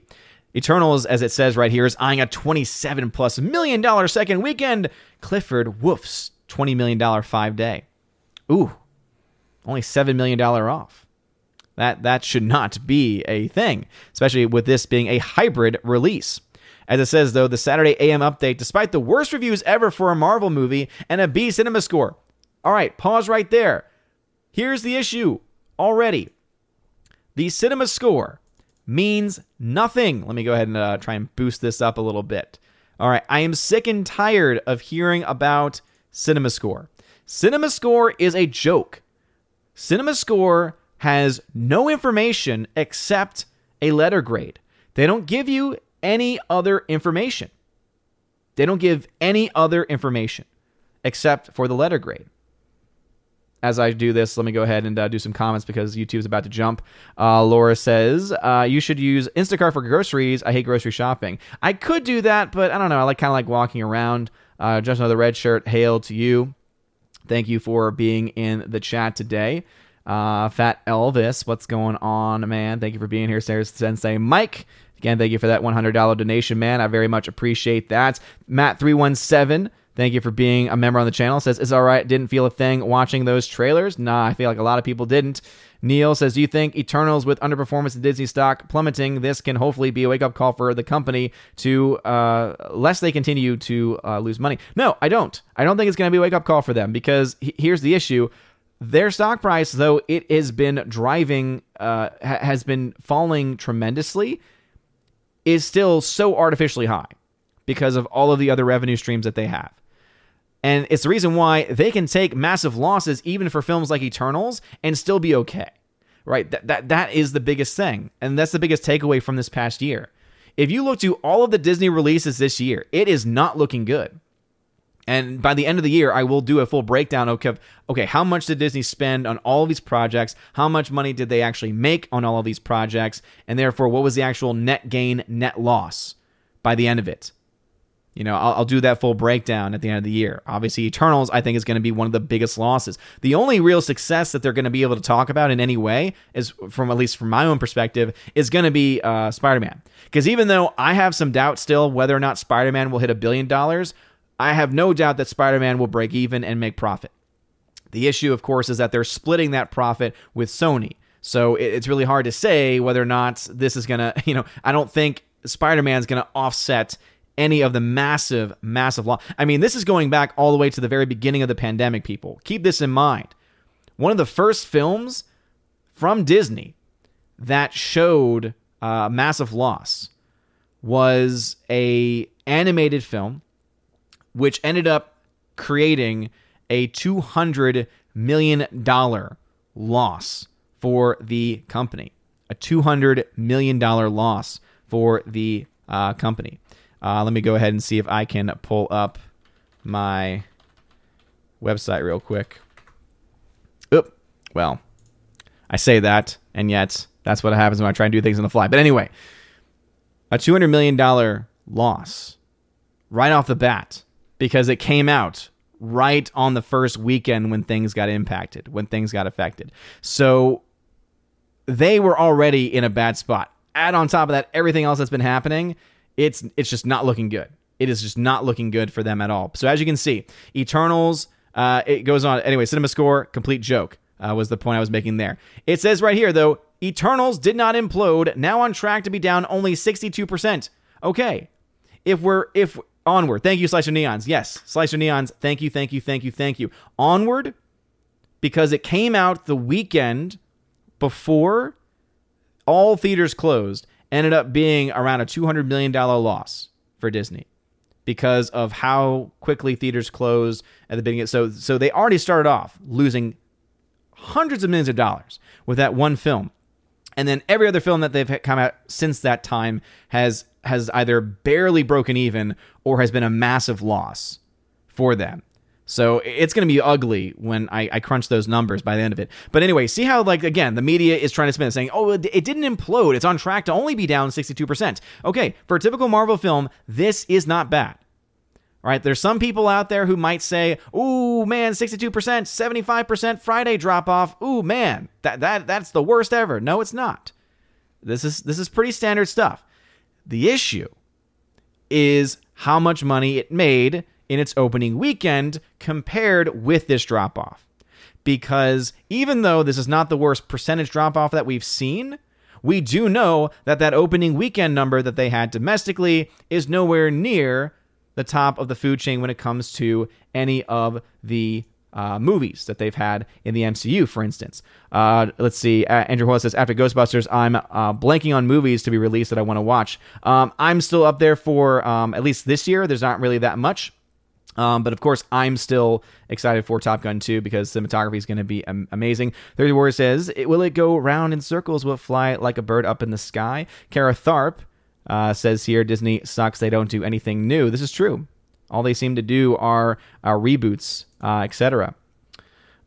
[SPEAKER 1] Eternals, as it says right here, is eyeing a 27 plus million dollar second weekend. Clifford woofs $20 million five day. Ooh, only $7 million off. That, that should not be a thing, especially with this being a hybrid release. As it says, though, the Saturday AM update, despite the worst reviews ever for a Marvel movie and a B cinema score. All right, pause right there. Here's the issue already. The cinema score means nothing. Let me go ahead and uh, try and boost this up a little bit. All right, I am sick and tired of hearing about Cinema Score. Cinema Score is a joke. Cinema Score has no information except a letter grade. They don't give you any other information. They don't give any other information except for the letter grade as I do this, let me go ahead and uh, do some comments because YouTube is about to jump. Uh, Laura says, uh, You should use Instacart for groceries. I hate grocery shopping. I could do that, but I don't know. I like kind of like walking around. Uh, just another red shirt. Hail to you. Thank you for being in the chat today. Uh, Fat Elvis, what's going on, man? Thank you for being here, Sarah Sensei. Mike, again, thank you for that $100 donation, man. I very much appreciate that. Matt317, Thank you for being a member on the channel. Says, it's all right. Didn't feel a thing watching those trailers. Nah, I feel like a lot of people didn't. Neil says, Do you think Eternals with underperformance in Disney stock plummeting? This can hopefully be a wake up call for the company to, uh, lest they continue to uh, lose money. No, I don't. I don't think it's going to be a wake up call for them because he- here's the issue. Their stock price, though it has been driving, uh, ha- has been falling tremendously, is still so artificially high because of all of the other revenue streams that they have. And it's the reason why they can take massive losses even for films like Eternals and still be okay. Right? That that that is the biggest thing. And that's the biggest takeaway from this past year. If you look to all of the Disney releases this year, it is not looking good. And by the end of the year, I will do a full breakdown of okay, how much did Disney spend on all of these projects? How much money did they actually make on all of these projects? And therefore, what was the actual net gain, net loss by the end of it? You know, I'll, I'll, do that full breakdown at the end of the year. Obviously, Eternals, I think, is going to be one of the biggest losses. The only real success that they're going to be able to talk about in any way is, from at least from my own perspective, is going to be uh, Spider Man. Because even though I have some doubt still whether or not Spider Man will hit a billion dollars, I have no doubt that Spider Man will break even and make profit. The issue, of course, is that they're splitting that profit with Sony. So it's really hard to say whether or not this is going to, you know, I don't think Spider Man is going to offset any of the massive, massive loss. I mean, this is going back all the way to the very beginning of the pandemic, people. Keep this in mind. One of the first films from Disney that showed uh, massive loss was a animated film which ended up creating a 200 million dollar loss for the company a 200 million dollar loss for the uh, company uh, let me go ahead and see if I can pull up my website real quick. Oop. Well, I say that, and yet that's what happens when I try and do things on the fly. But anyway, a $200 million loss right off the bat because it came out right on the first weekend when things got impacted, when things got affected. So they were already in a bad spot. Add on top of that everything else that's been happening, it's it's just not looking good. It is just not looking good for them at all. So as you can see, Eternals, uh, it goes on anyway. Cinema score, complete joke uh, was the point I was making there. It says right here though, Eternals did not implode. Now on track to be down only sixty-two percent. Okay, if we're if onward, thank you, Slicer Neons. Yes, Slicer Neons. Thank you, thank you, thank you, thank you. Onward, because it came out the weekend before all theaters closed, ended up being around a $200 million loss for Disney because of how quickly theaters closed at the beginning. So, so they already started off losing hundreds of millions of dollars with that one film. And then every other film that they've come out since that time has has either barely broken even or has been a massive loss for them. So it's going to be ugly when I, I, crunch those numbers by the end of it. But anyway, see how, like, again, the media is trying to spin it, saying, oh, it, it didn't implode. It's on track to only be down 62%. Okay, for a typical Marvel film, this is not bad. All right, there's some people out there who might say, "Ooh, man, 62%, 75% Friday drop off. Ooh, man, that that that's the worst ever." No, it's not. This is this is pretty standard stuff. The issue is how much money it made in its opening weekend compared with this drop off. Because even though this is not the worst percentage drop off that we've seen, we do know that that opening weekend number that they had domestically is nowhere near the top of the food chain when it comes to any of the uh, movies that they've had in the MCU, for instance. Uh, let's see. Uh, Andrew Hoyle says, after Ghostbusters, I'm uh, blanking on movies to be released that I want to watch. Um, I'm still up there for um, at least this year. There's not really that much. Um, but of course, I'm still excited for Top Gun 2 because cinematography is going to be am- amazing. 30 Warrior says, Will it go round in circles? Will it fly like a bird up in the sky? Kara Tharp uh, says here, Disney sucks. They don't do anything new. This is true. All they seem to do are uh, reboots, uh, etc.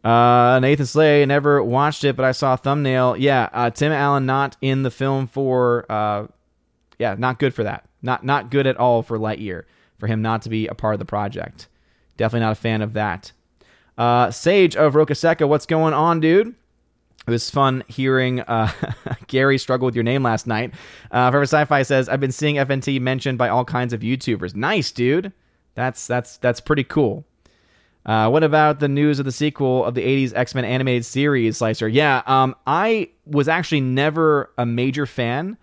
[SPEAKER 1] Uh, Nathan Slay never watched it, but I saw a thumbnail. Yeah, uh, Tim Allen not in the film for. Uh, yeah, not good for that. Not not good at all for Lightyear for him not to be a part of the project. Definitely not a fan of that. Uh, Sage of Rokaseka, what's going on, dude? It was fun hearing uh, Gary struggle with your name last night. Uh, Forever Sci-Fi says, "I've been seeing FNT mentioned by all kinds of YouTubers. Nice, dude. That's that's that's pretty cool." Uh, what about the news of the sequel of the 80s X Men animated series, Slicer? Yeah, um, I was actually never a major fan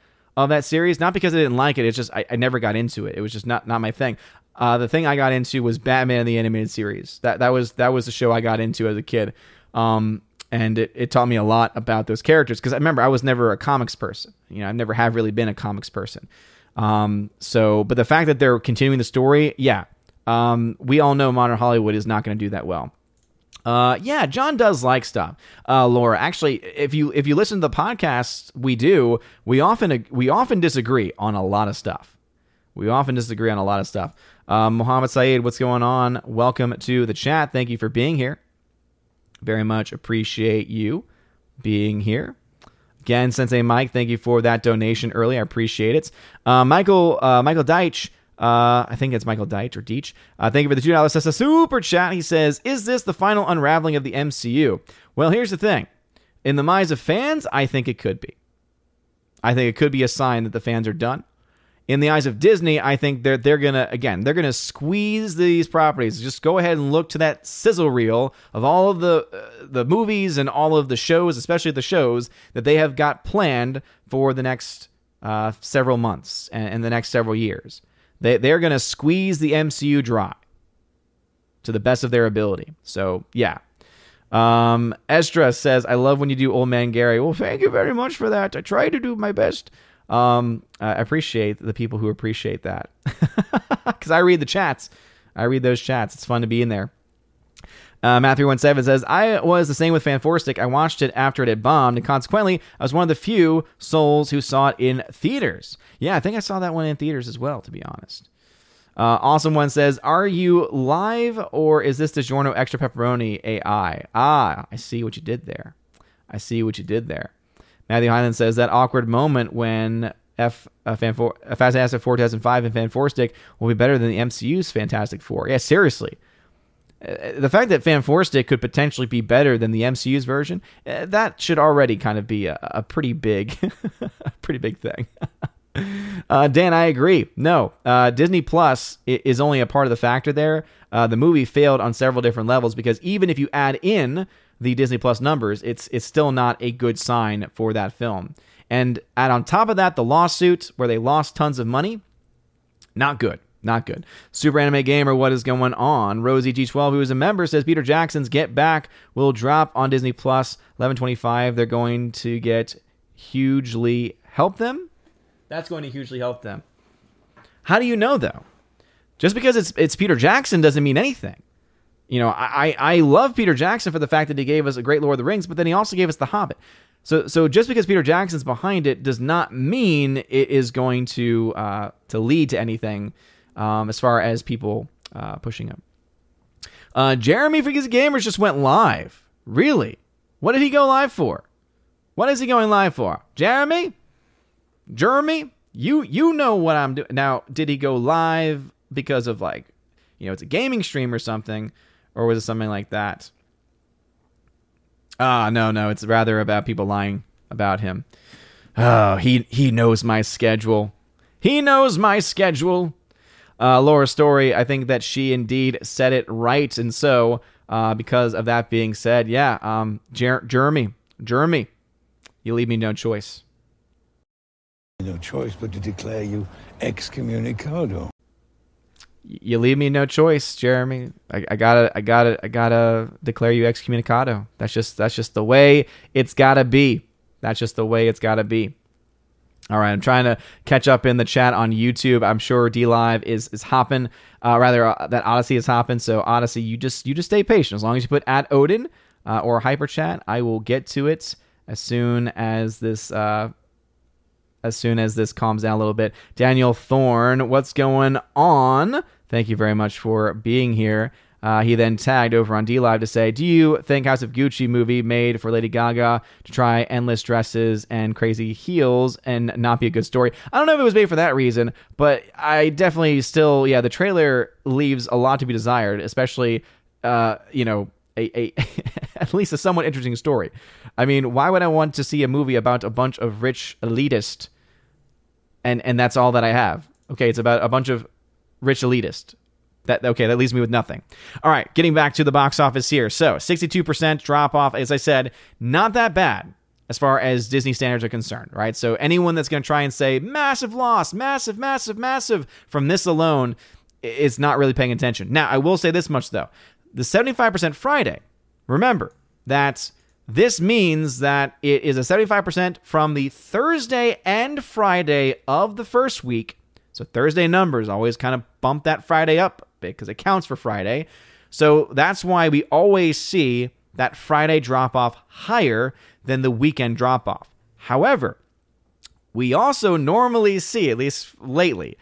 [SPEAKER 1] of that series. Not because I didn't like it. It's just I, I never got into it. It was just not not my thing. Uh, the thing I got into was Batman the animated series. That that was that was the show I got into as a kid. Um, and it, it taught me a lot about those characters because I remember I was never a comics person. You know, I never have really been a comics person. Um, so, but the fact that they're continuing the story, yeah, um, we all know modern Hollywood is not going to do that well. Uh, yeah, John does like stuff. Uh, Laura, actually, if you if you listen to the podcast we do, we often we often disagree on a lot of stuff. We often disagree on a lot of stuff. Uh, Mohammed Saeed, what's going on? Welcome to the chat. Thank you for being here. Very much appreciate you being here. Again, Sensei Mike, thank you for that donation early. I appreciate it. Uh, Michael uh, Michael Deitch uh, I think it's Michael Deitch or Deitch. Uh, thank you for the two dollars. That's a super chat. He says, "Is this the final unraveling of the MCU?" Well, here's the thing. In the minds of fans, I think it could be. I think it could be a sign that the fans are done. In the eyes of Disney, I think they're they're gonna again they're gonna squeeze these properties. Just go ahead and look to that sizzle reel of all of the uh, the movies and all of the shows, especially the shows that they have got planned for the next uh, several months and, and the next several years. They, they're going to squeeze the MCU dry to the best of their ability. So, yeah. Um, Estra says, I love when you do Old Man Gary. Well, thank you very much for that. I try to do my best. Um, I appreciate the people who appreciate that. Because I read the chats. I read those chats. It's fun to be in there. Uh, Matthew17 says, I was the same with Fant4stic. I watched it after it had bombed, and consequently, I was one of the few souls who saw it in theaters. Yeah, I think I saw that one in theaters as well, to be honest. Uh, awesome one says, Are you live or is this DiGiorno Extra Pepperoni AI? Ah, I see what you did there. I see what you did there. Matthew Highland says, That awkward moment when F uh, Fan Four, uh, Fast Four 4005 and Fant4stic will be better than the MCU's Fantastic Four. Yeah, seriously Uh, the fact that Fan Four Stick could potentially be better than the MCU's version, uh, that should already kind of be a, a pretty big, a pretty big thing. Uh, Dan, I agree. No, uh, Disney Plus is only a part of the factor there. Uh, the movie failed on several different levels because even if you add in the Disney Plus numbers, it's it's still not a good sign for that film. And add on top of that, the lawsuit where they lost tons of money, not good. Not good. Super Anime Gamer, what is going on? Rosie G12, who is a member, says Peter Jackson's Get Back will drop on Disney Plus 1125. They're going to get hugely help them. That's going to hugely help them. How do you know though? Just because it's it's Peter Jackson doesn't mean anything. You know, I, I love Peter Jackson for the fact that he gave us a great Lord of the Rings, but then he also gave us The Hobbit. So so just because Peter Jackson's behind it does not mean it is going to uh, to lead to anything um, as far as people uh, pushing him. Uh, Jeremy Freaky Gamers just went live. Really? What did he go live for? What is he going live for? Jeremy? Jeremy? You you know what I'm doing. Now, did he go live because of like, you know, it's a gaming stream or something, or was it something like that? Ah, no, no, it's rather about people lying about him. Oh, he he knows my schedule. He knows my schedule. Uh, Laura Story, I think that she indeed said it right, and so uh, because of that being said, yeah, um, Jer- Jeremy, Jeremy, you leave me no choice.
[SPEAKER 2] No choice but to declare you excommunicado.
[SPEAKER 1] You leave me no choice, Jeremy. I, I, gotta, I gotta, I gotta declare you excommunicado. That's just, that's just the way it's gotta be. That's just the way it's gotta be. All right, I'm trying to catch up in the chat on YouTube. I'm sure DLive is is hopping. Uh, rather, uh, that Odysee is hopping. So Odysee, you just you just stay patient. As long as you put at Odin uh, or hyper chat, I will get to it as soon as this uh, as soon as this calms down a little bit. Daniel Thorne, what's going on? Thank you very much for being here. Uh, he then tagged over on D Live to say, "Do you think House of Gucci movie made for Lady Gaga to try endless dresses and crazy heels and not be a good story?" I don't know if it was made for that reason, but I definitely still, yeah, the trailer leaves a lot to be desired, especially, uh, you know, a, a at least a somewhat interesting story. I mean, why would I want to see a movie about a bunch of rich elitist and and that's all that I have? Okay, it's about a bunch of rich elitist that okay, that leaves me with nothing. All right, getting back to the box office here. So, 62% drop off as I said, not that bad as far as Disney standards are concerned, right? So, anyone that's going to try and say massive loss, massive, massive, massive from this alone is not really paying attention. Now, I will say this much though. The 75% Friday, remember that this means that it is a 75% from the Thursday and Friday of the first week. So Thursday numbers always kind of bump that Friday up because it counts for Friday. So that's why we always see that Friday drop off higher than the weekend drop off. However, we also normally see, at least lately,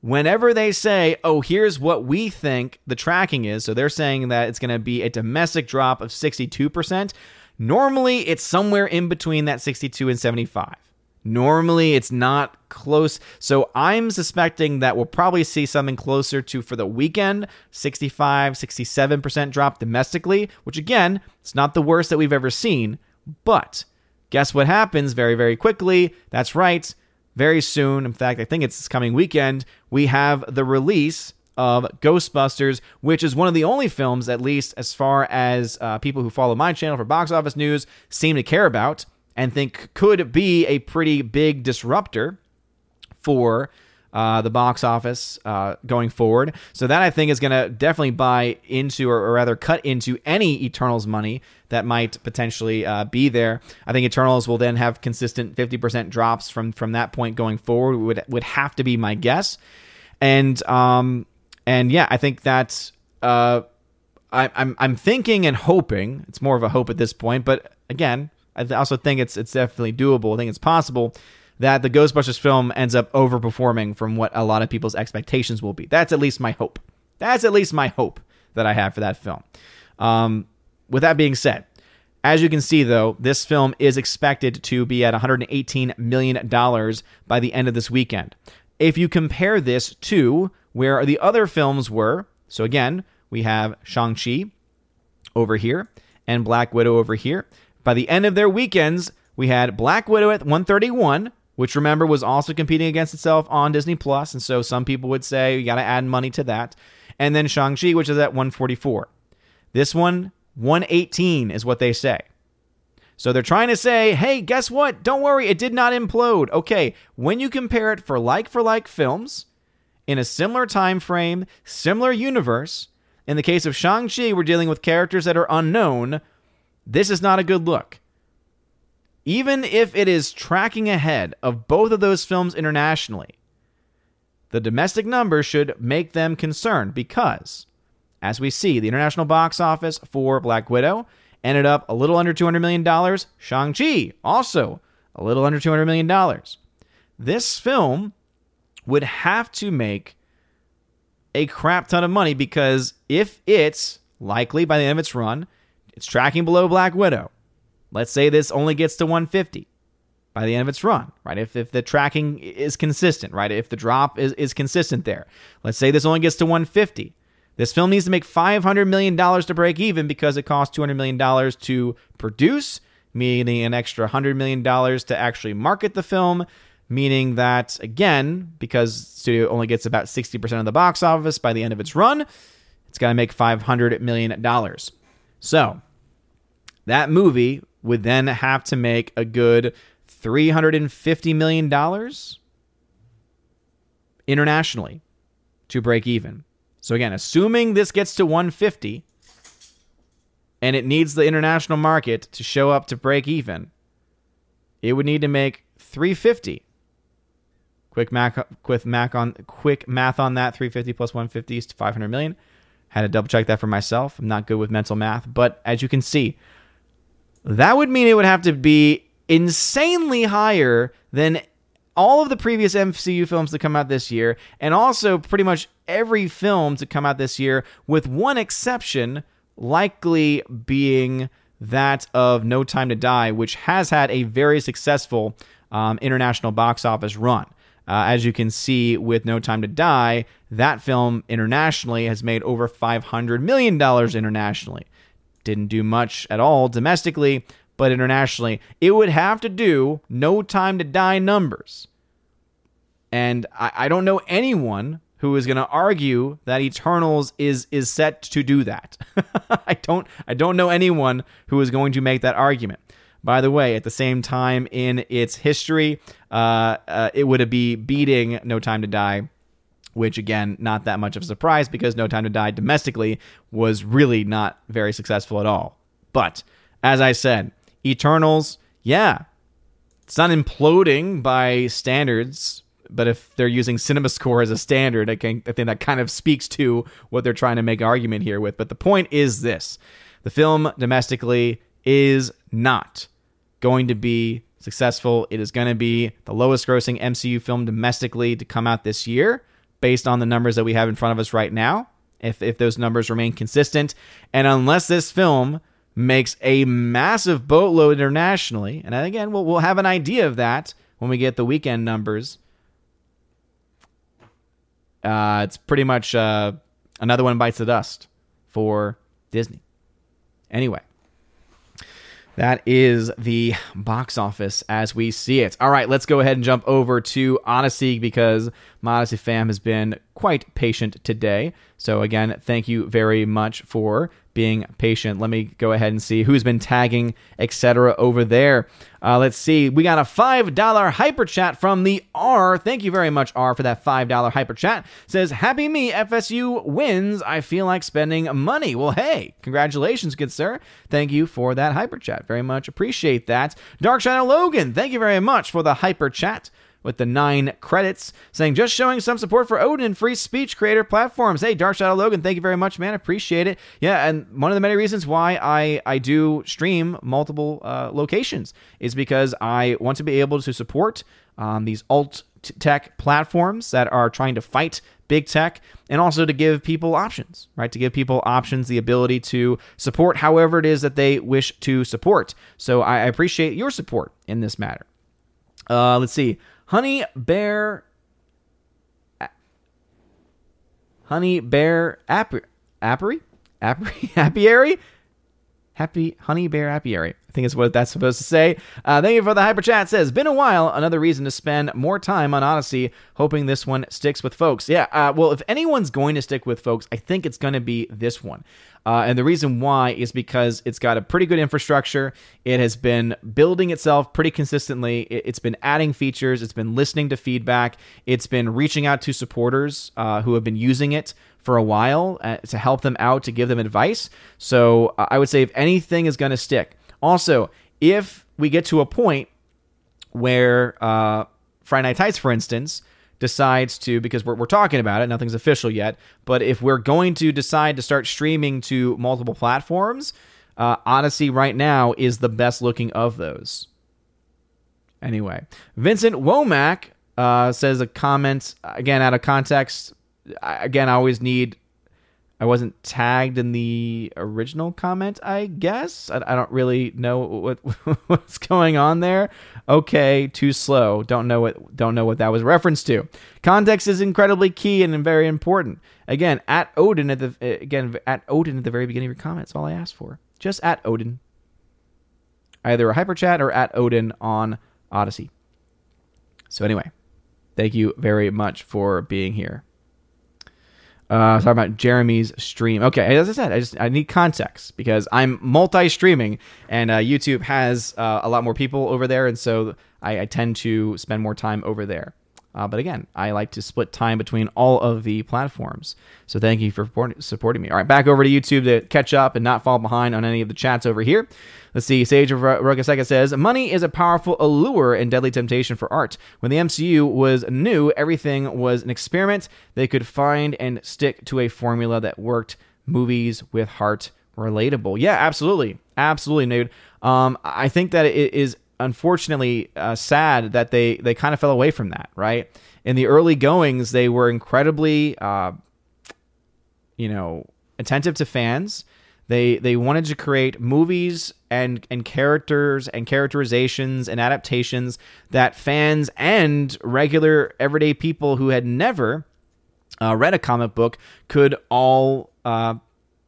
[SPEAKER 1] whenever they say, oh, here's what we think the tracking is, so they're saying that it's going to be a domestic drop of 62%, normally it's somewhere in between that 62 and 75. Normally, it's not close. So I'm suspecting that we'll probably see something closer to for the weekend 65, 67% drop domestically, which again, it's not the worst that we've ever seen. But guess what happens very, very quickly? That's right. Very soon, in fact, I think it's this coming weekend, we have the release of Ghostbusters, which is one of the only films, at least as far as uh, people who follow my channel for box office news, seem to care about and think could be a pretty big disruptor for uh, the box office uh, going forward. So that I think is going to definitely buy into, or, or, rather cut into any Eternals money that might potentially uh, be there. I think Eternals will then have consistent 50% drops from from that point going forward. Would would have to be my guess, and um and yeah, I think that uh I, I'm I'm thinking and hoping it's more of a hope at this point, but again I also think it's it's definitely doable. I think it's possible that the Ghostbusters film ends up overperforming from what a lot of people's expectations will be. That's at least my hope. That's at least my hope that I have for that film. Um, with that being said, as you can see, though, this film is expected to be at $118 million by the end of this weekend. If you compare this to where the other films were, so again, we have Shang-Chi over here and Black Widow over here. By the end of their weekends, we had Black Widow at 131, which remember was also competing against itself on Disney Plus, and so some people would say you got to add money to that. And then Shang-Chi, which is at 144. This one, 118 is what they say. So they're trying to say, hey, guess what? Don't worry, it did not implode. Okay, when you compare it for like for like films in a similar time frame, similar universe, in the case of Shang-Chi, we're dealing with characters that are unknown. This is not a good look. Even if it is tracking ahead of both of those films internationally, the domestic numbers should make them concerned because, as we see, the international box office for Black Widow ended up a little under $200 million. Shang-Chi, also a little under $200 million. This film would have to make a crap ton of money because if it's likely by the end of its run, it's tracking below Black Widow. Let's say this only gets to 150 by the end of its run, right? If, if the tracking is consistent, right? If the drop is, is consistent there. Let's say this only gets to 150. This film needs to make $500 million to break even because it costs $200 million to produce, meaning an extra $100 million to actually market the film, meaning that, again, because studio only gets about 60% of the box office by the end of its run, it's got to make $500 million. So, that movie would then have to make a good $350 million internationally to break even. So again, assuming this gets to 150 and it needs the international market to show up to break even, it would need to make 350. Quick math, quick math on quick math on that. 350 plus 150 is 500 million. Had to double check that for myself. I'm not good with mental math, but as you can see, that would mean it would have to be insanely higher than all of the previous MCU films to come out this year, and also pretty much every film to come out this year, with one exception, likely being that of No Time to Die, which has had a very successful um, international box office run. Uh, as you can see with No Time to Die, that film internationally has made over $500 million internationally. Didn't do much at all domestically, but internationally, it would have to do No Time to Die numbers. And I, I don't know anyone who is going to argue that Eternals is is set to do that. I don't I don't know anyone who is going to make that argument. By the way, at the same time in its history, uh, uh, it would be beating No Time to Die, which again, not that much of a surprise because No Time to Die domestically was really not very successful at all. But as I said, Eternals, yeah, it's not imploding by standards but if they're using CinemaScore as a standard, I, can, I think that kind of speaks to what they're trying to make argument here with. But the point is this the film domestically is not going to be successful. It is going to be the lowest grossing MCU film domestically to come out this year, based on the numbers that we have in front of us right now, if, if those numbers remain consistent. And unless this film makes a massive boatload internationally, and again, we'll, we'll have an idea of that when we get the weekend numbers uh, it's pretty much uh, another one bites the dust for Disney. Anyway, that is the box office as we see it. All right, let's go ahead and jump over to Odysee because my Odysee fam has been quite patient today. So, again, thank you very much for being patient. Let me go ahead and see who's been tagging, etc. over there. Uh, let's see. We got a $5 hyper chat from the R. Thank you very much, R, for that $5 hyper chat. Says, Happy me, FSU wins. I feel like spending money. Well, hey, congratulations, good sir. Thank you for that hyper chat. Very much appreciate that. Dark Shadow Logan, thank you very much for the hyper chat with the nine credits, saying just showing some support for Odin and free speech creator platforms. Hey, Dark Shadow Logan, thank you very much, man. Appreciate it. Yeah, and one of the many reasons why I I do stream multiple uh, locations is because I want to be able to support um, these alt tech platforms that are trying to fight big tech and also to give people options, right? To give people options, the ability to support however it is that they wish to support. So I appreciate your support in this matter. Uh, let's see. Honey Bear. Honey Bear apiary, apiary, apiary, happy honey bear apiary. I think is what that's supposed to say. Uh, thank you for the hyper chat. Says been a while. Another reason to spend more time on Odysee. Hoping this one sticks with folks. Yeah. Uh, well, if anyone's going to stick with folks, I think it's going to be this one. Uh, and the reason why is because it's got a pretty good infrastructure. It has been building itself pretty consistently. It, has been adding features. It's been listening to feedback. It's been reaching out to supporters uh, who have been using it for a while uh, to help them out, to give them advice. So uh, I would say if anything is going to stick, also, if we get to a point where uh, Friday Night Tights, for instance, decides to, because we're, we're talking about it, nothing's official yet, but if we're going to decide to start streaming to multiple platforms, uh, Odysee right now is the best looking of those. Anyway, Vincent Womack uh, says a comment, again, out of context. Again, I always need I wasn't tagged in the original comment, I guess. I, I don't really know what what's going on there. Okay, too slow. Don't know what don't know what that was referenced to. Context is incredibly key and very important. Again, at Odin at the again at Odin at the very beginning of your comments. All I asked for, just at Odin. Either a hyper chat or at Odin on Odysee. So anyway, thank you very much for being here. Uh, talking about Jeremy's stream. Okay, as I said, I just I need context because I'm multi-streaming, and uh, YouTube has uh, a lot more people over there, and so I, I tend to spend more time over there. Uh, but again, I like to split time between all of the platforms. So thank you for supporting me. All right, back over to YouTube to catch up and not fall behind on any of the chats over here. Let's see. Sage of Rogaseka says Money is a powerful allure and deadly temptation for art. When the MCU was new, everything was an experiment. They could find and stick to a formula that worked. Movies with heart, relatable. Yeah, absolutely. Absolutely, dude. Um, I think that it is unfortunately uh, sad that they they kind of fell away from that. Right in the early goings, they were incredibly, uh, you know, attentive to fans. They they wanted to create movies and and characters and characterizations and adaptations that fans and regular everyday people who had never uh, read a comic book could all uh,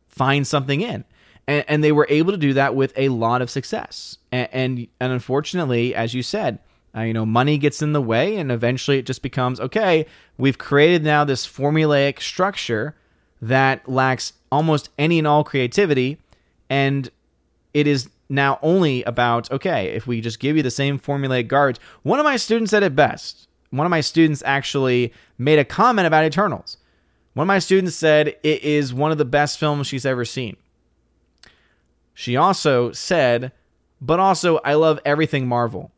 [SPEAKER 1] find something in. And, and, they were able to do that with a lot of success. And, and, and unfortunately, as you said, uh, you know, money gets in the way, and eventually it just becomes okay. We've created now this formulaic structure that lacks almost any and all creativity, and it is now only about okay, if we just give you the same formulaic guards One of my students said it best. One of my students actually made a comment about Eternals. One of my students said it is one of the best films she's ever seen. She also said, but also, I love everything Marvel.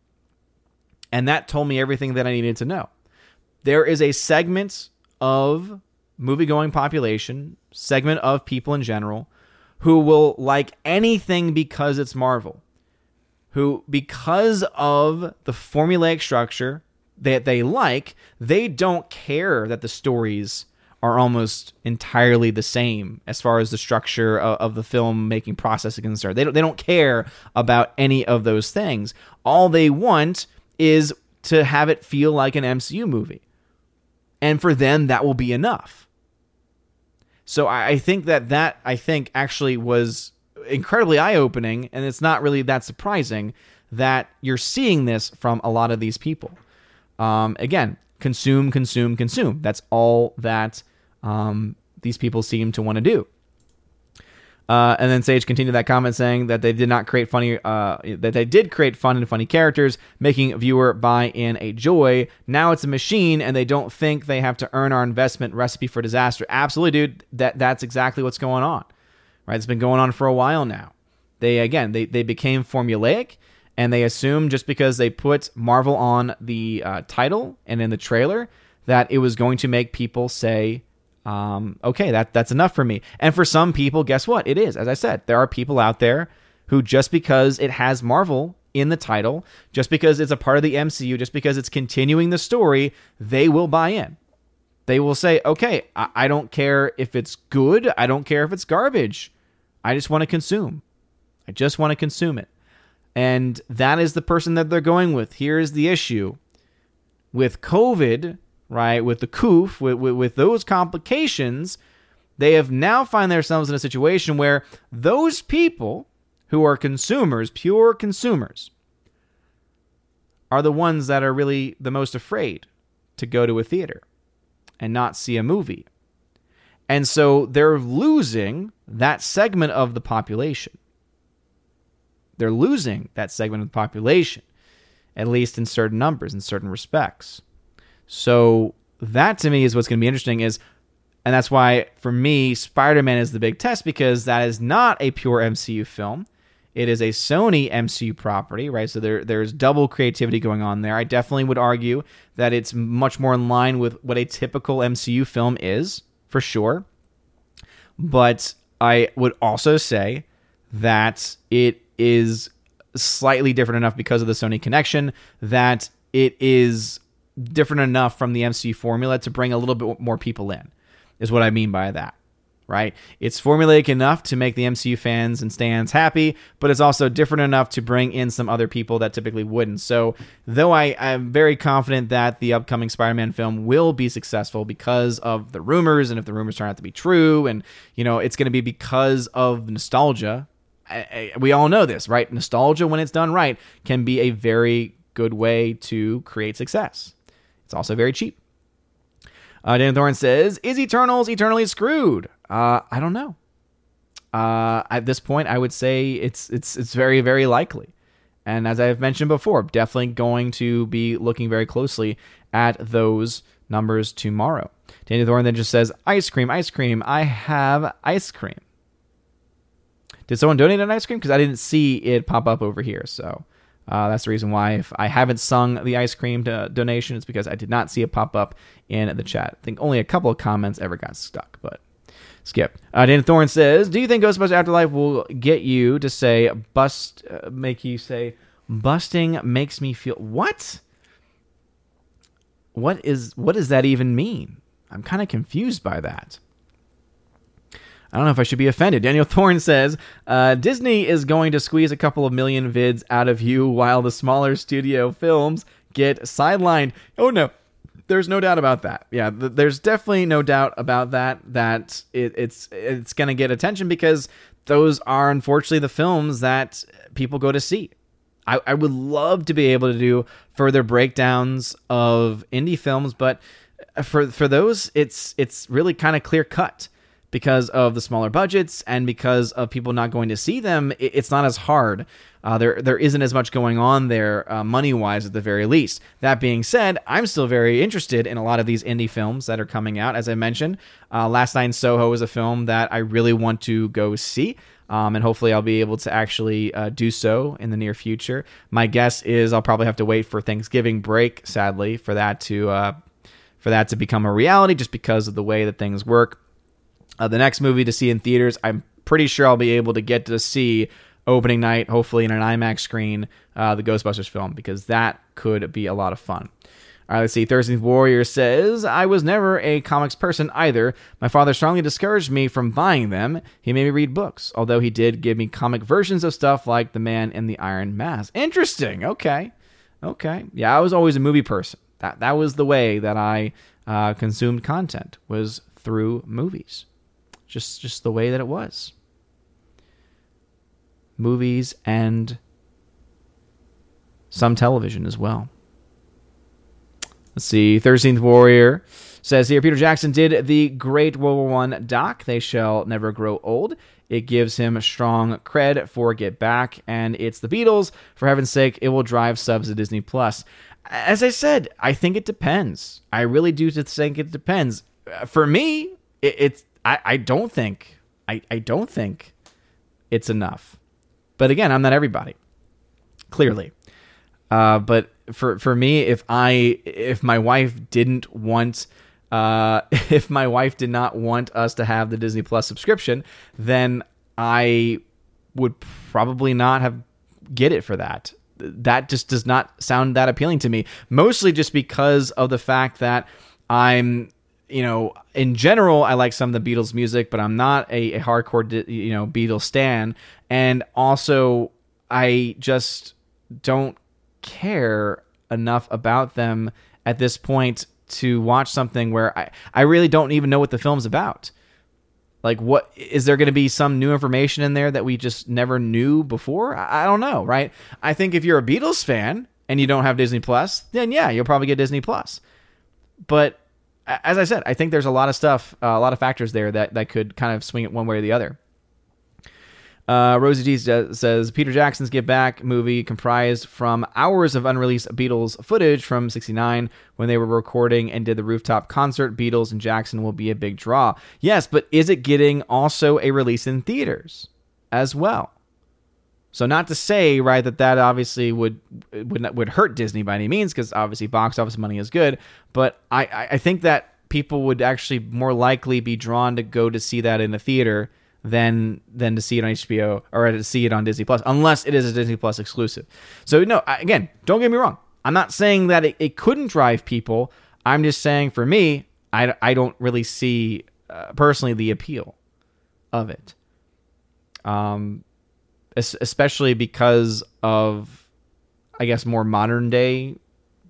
[SPEAKER 1] And that told me everything that I needed to know. There is a segment of movie going population, segment of people in general, who will like anything because it's Marvel. Who, because of the formulaic structure that they like, they don't care that the stories are almost entirely the same as far as the structure of, of the filmmaking process is concerned. They don't, they don't care about any of those things. All they want is to have it feel like an MCU movie. And for them, that will be enough. So I, I think that that I think actually was incredibly eye opening, and it's not really that surprising that you're seeing this from a lot of these people. Um, again, consume, consume, consume. That's all that um, these people seem to want to do. Uh, and then Sage continued that comment saying that they did not create funny, uh, that they did create fun and funny characters, making viewer buy in a joy. Now it's a machine, and they don't think they have to earn our investment. Recipe for disaster. Absolutely, dude. That that's exactly what's going on. Right? It's been going on for a while now. They again, they they became formulaic, and they assumed just because they put Marvel on the uh, title and in the trailer that it was going to make people say um, okay, that that's enough for me. And for some people, guess what? It is. As I said, there are people out there who just because it has Marvel in the title, just because it's a part of the MCU, just because it's continuing the story, they will buy in. They will say, okay, I, I don't care if it's good. I don't care if it's garbage. I just want to consume. I just want to consume it. And that is the person that they're going with. Here's the issue with COVID right? With the coof, with, with, with those complications, they have now find themselves in a situation where those people who are consumers, pure consumers, are the ones that are really the most afraid to go to a theater and not see a movie. And so they're losing that segment of the population. They're losing that segment of the population, at least in certain numbers, in certain respects. So that to me is what's going to be interesting is and that's why for me Spider-Man is the big test because that is not a pure MCU film. It is a Sony MCU property, right? So there, there's double creativity going on there. I definitely would argue that it's much more in line with what a typical MCU film is, for sure. But I would also say that it is slightly different enough because of the Sony connection that it is different enough from the MCU formula to bring a little bit more people in, is what I mean by that right? It's formulaic enough to make the MCU fans and stands happy, but it's also different enough to bring in some other people that typically wouldn't. So, though I, I'm very confident that the upcoming Spider Man film will be successful because of the rumors, and if the rumors turn out to be true, and, you know, it's going to be because of nostalgia. I, I, we all know this, right? Nostalgia, when it's done right, can be a very good way to create success. It's also very cheap. Uh, Dan Thorne says, "Is Eternals eternally screwed?" Uh, I don't know. Uh, at this point, I would say it's it's it's very very likely, and as I've mentioned before, definitely going to be looking very closely at those numbers tomorrow. Danny Thorne then just says, "Ice cream, ice cream. I have ice cream." Did someone donate an ice cream? Because I didn't see it pop up over here, so uh, that's the reason why if I haven't sung the ice cream do- donation, it's because I did not see it pop up in the chat. I think only a couple of comments ever got stuck, but skip. Uh, Dan Thorne says, "Do you think Ghostbusters Afterlife will get you to say bust? Uh, make you say busting makes me feel what? What is what does that even mean? I'm kind of confused by that." I don't know if I should be offended. Daniel Thorne says uh, Disney is going to squeeze a couple of million vids out of you while the smaller studio films get sidelined. Oh no, there's no doubt about that. Yeah, th- there's definitely no doubt about that. That it, it's it's going to get attention because those are unfortunately the films that people go to see. I, I would love to be able to do further breakdowns of indie films, but for for those, it's it's really kind of clear cut because of the smaller budgets and because of people not going to see them, it's not as hard. Uh, there, there isn't as much going on there, uh, money wise, at the very least. That being said, I'm still very interested in a lot of these indie films that are coming out. As I mentioned, uh, Last Night in Soho is a film that I really want to go see. Um, and hopefully, I'll be able to actually uh, do so in the near future. My guess is I'll probably have to wait for Thanksgiving break, sadly, for that to uh, for that to become a reality, just because of the way that things work. Uh, the next movie to see in theaters, I'm pretty sure I'll be able to get to see opening night, hopefully in an IMAX screen, uh, the Ghostbusters film, because that could be a lot of fun. All right, let's see. 13th Warrior says, I was never a comics person either. My father strongly discouraged me from buying them. He made me read books, although he did give me comic versions of stuff like The Man in the Iron Mask. Interesting. Okay. Okay. Yeah, I was always a movie person. That, that was the way that I uh, consumed content, was through movies just just the way that it was. Movies and some television as well. Let's see. 13th Warrior says here Peter Jackson did the great World War One doc. They shall never grow old. It gives him strong cred for Get Back, and it's the Beatles. For heaven's sake, it will drive subs to Disney Plus. As I said, I think it depends. I really do think it depends. Uh, for me, it, it's I, I don't think I, I don't think it's enough. But again, I'm not everybody. Clearly. Uh, but for for me, if I if my wife didn't want uh, if my wife did not want us to have the Disney Plus subscription, then I would probably not have get it for that. That just does not sound that appealing to me. Mostly just because of the fact that I'm you know, in general, I like some of the Beatles music, but I'm not a, a hardcore, you know, Beatles stan. And also, I just don't care enough about them at this point to watch something where I, I really don't even know what the film's about. Like, what is there going to be some new information in there that we just never knew before? I, I don't know, right? I think if you're a Beatles fan and you don't have Disney Plus, then yeah, you'll probably get Disney Plus. But as I said, I think there's a lot of stuff, uh, a lot of factors there that that could kind of swing it one way or the other. Uh, Rosie D says Peter Jackson's Get Back movie comprised from hours of unreleased Beatles footage from '69 when they were recording and did the rooftop concert. Beatles and Jackson will be a big draw. Yes, but is it getting also a release in theaters as well? So not to say right that that obviously would would not, would hurt Disney by any means because obviously box office money is good, but I I think that people would actually more likely be drawn to go to see that in the theater than than to see it on HBO or to see it on Disney Plus, unless it is a Disney Plus exclusive. So no, again, don't get me wrong. I'm not saying that it, it couldn't drive people. I'm just saying for me, I, I don't really see uh, personally the appeal of it. Um, especially because of, I guess, more modern day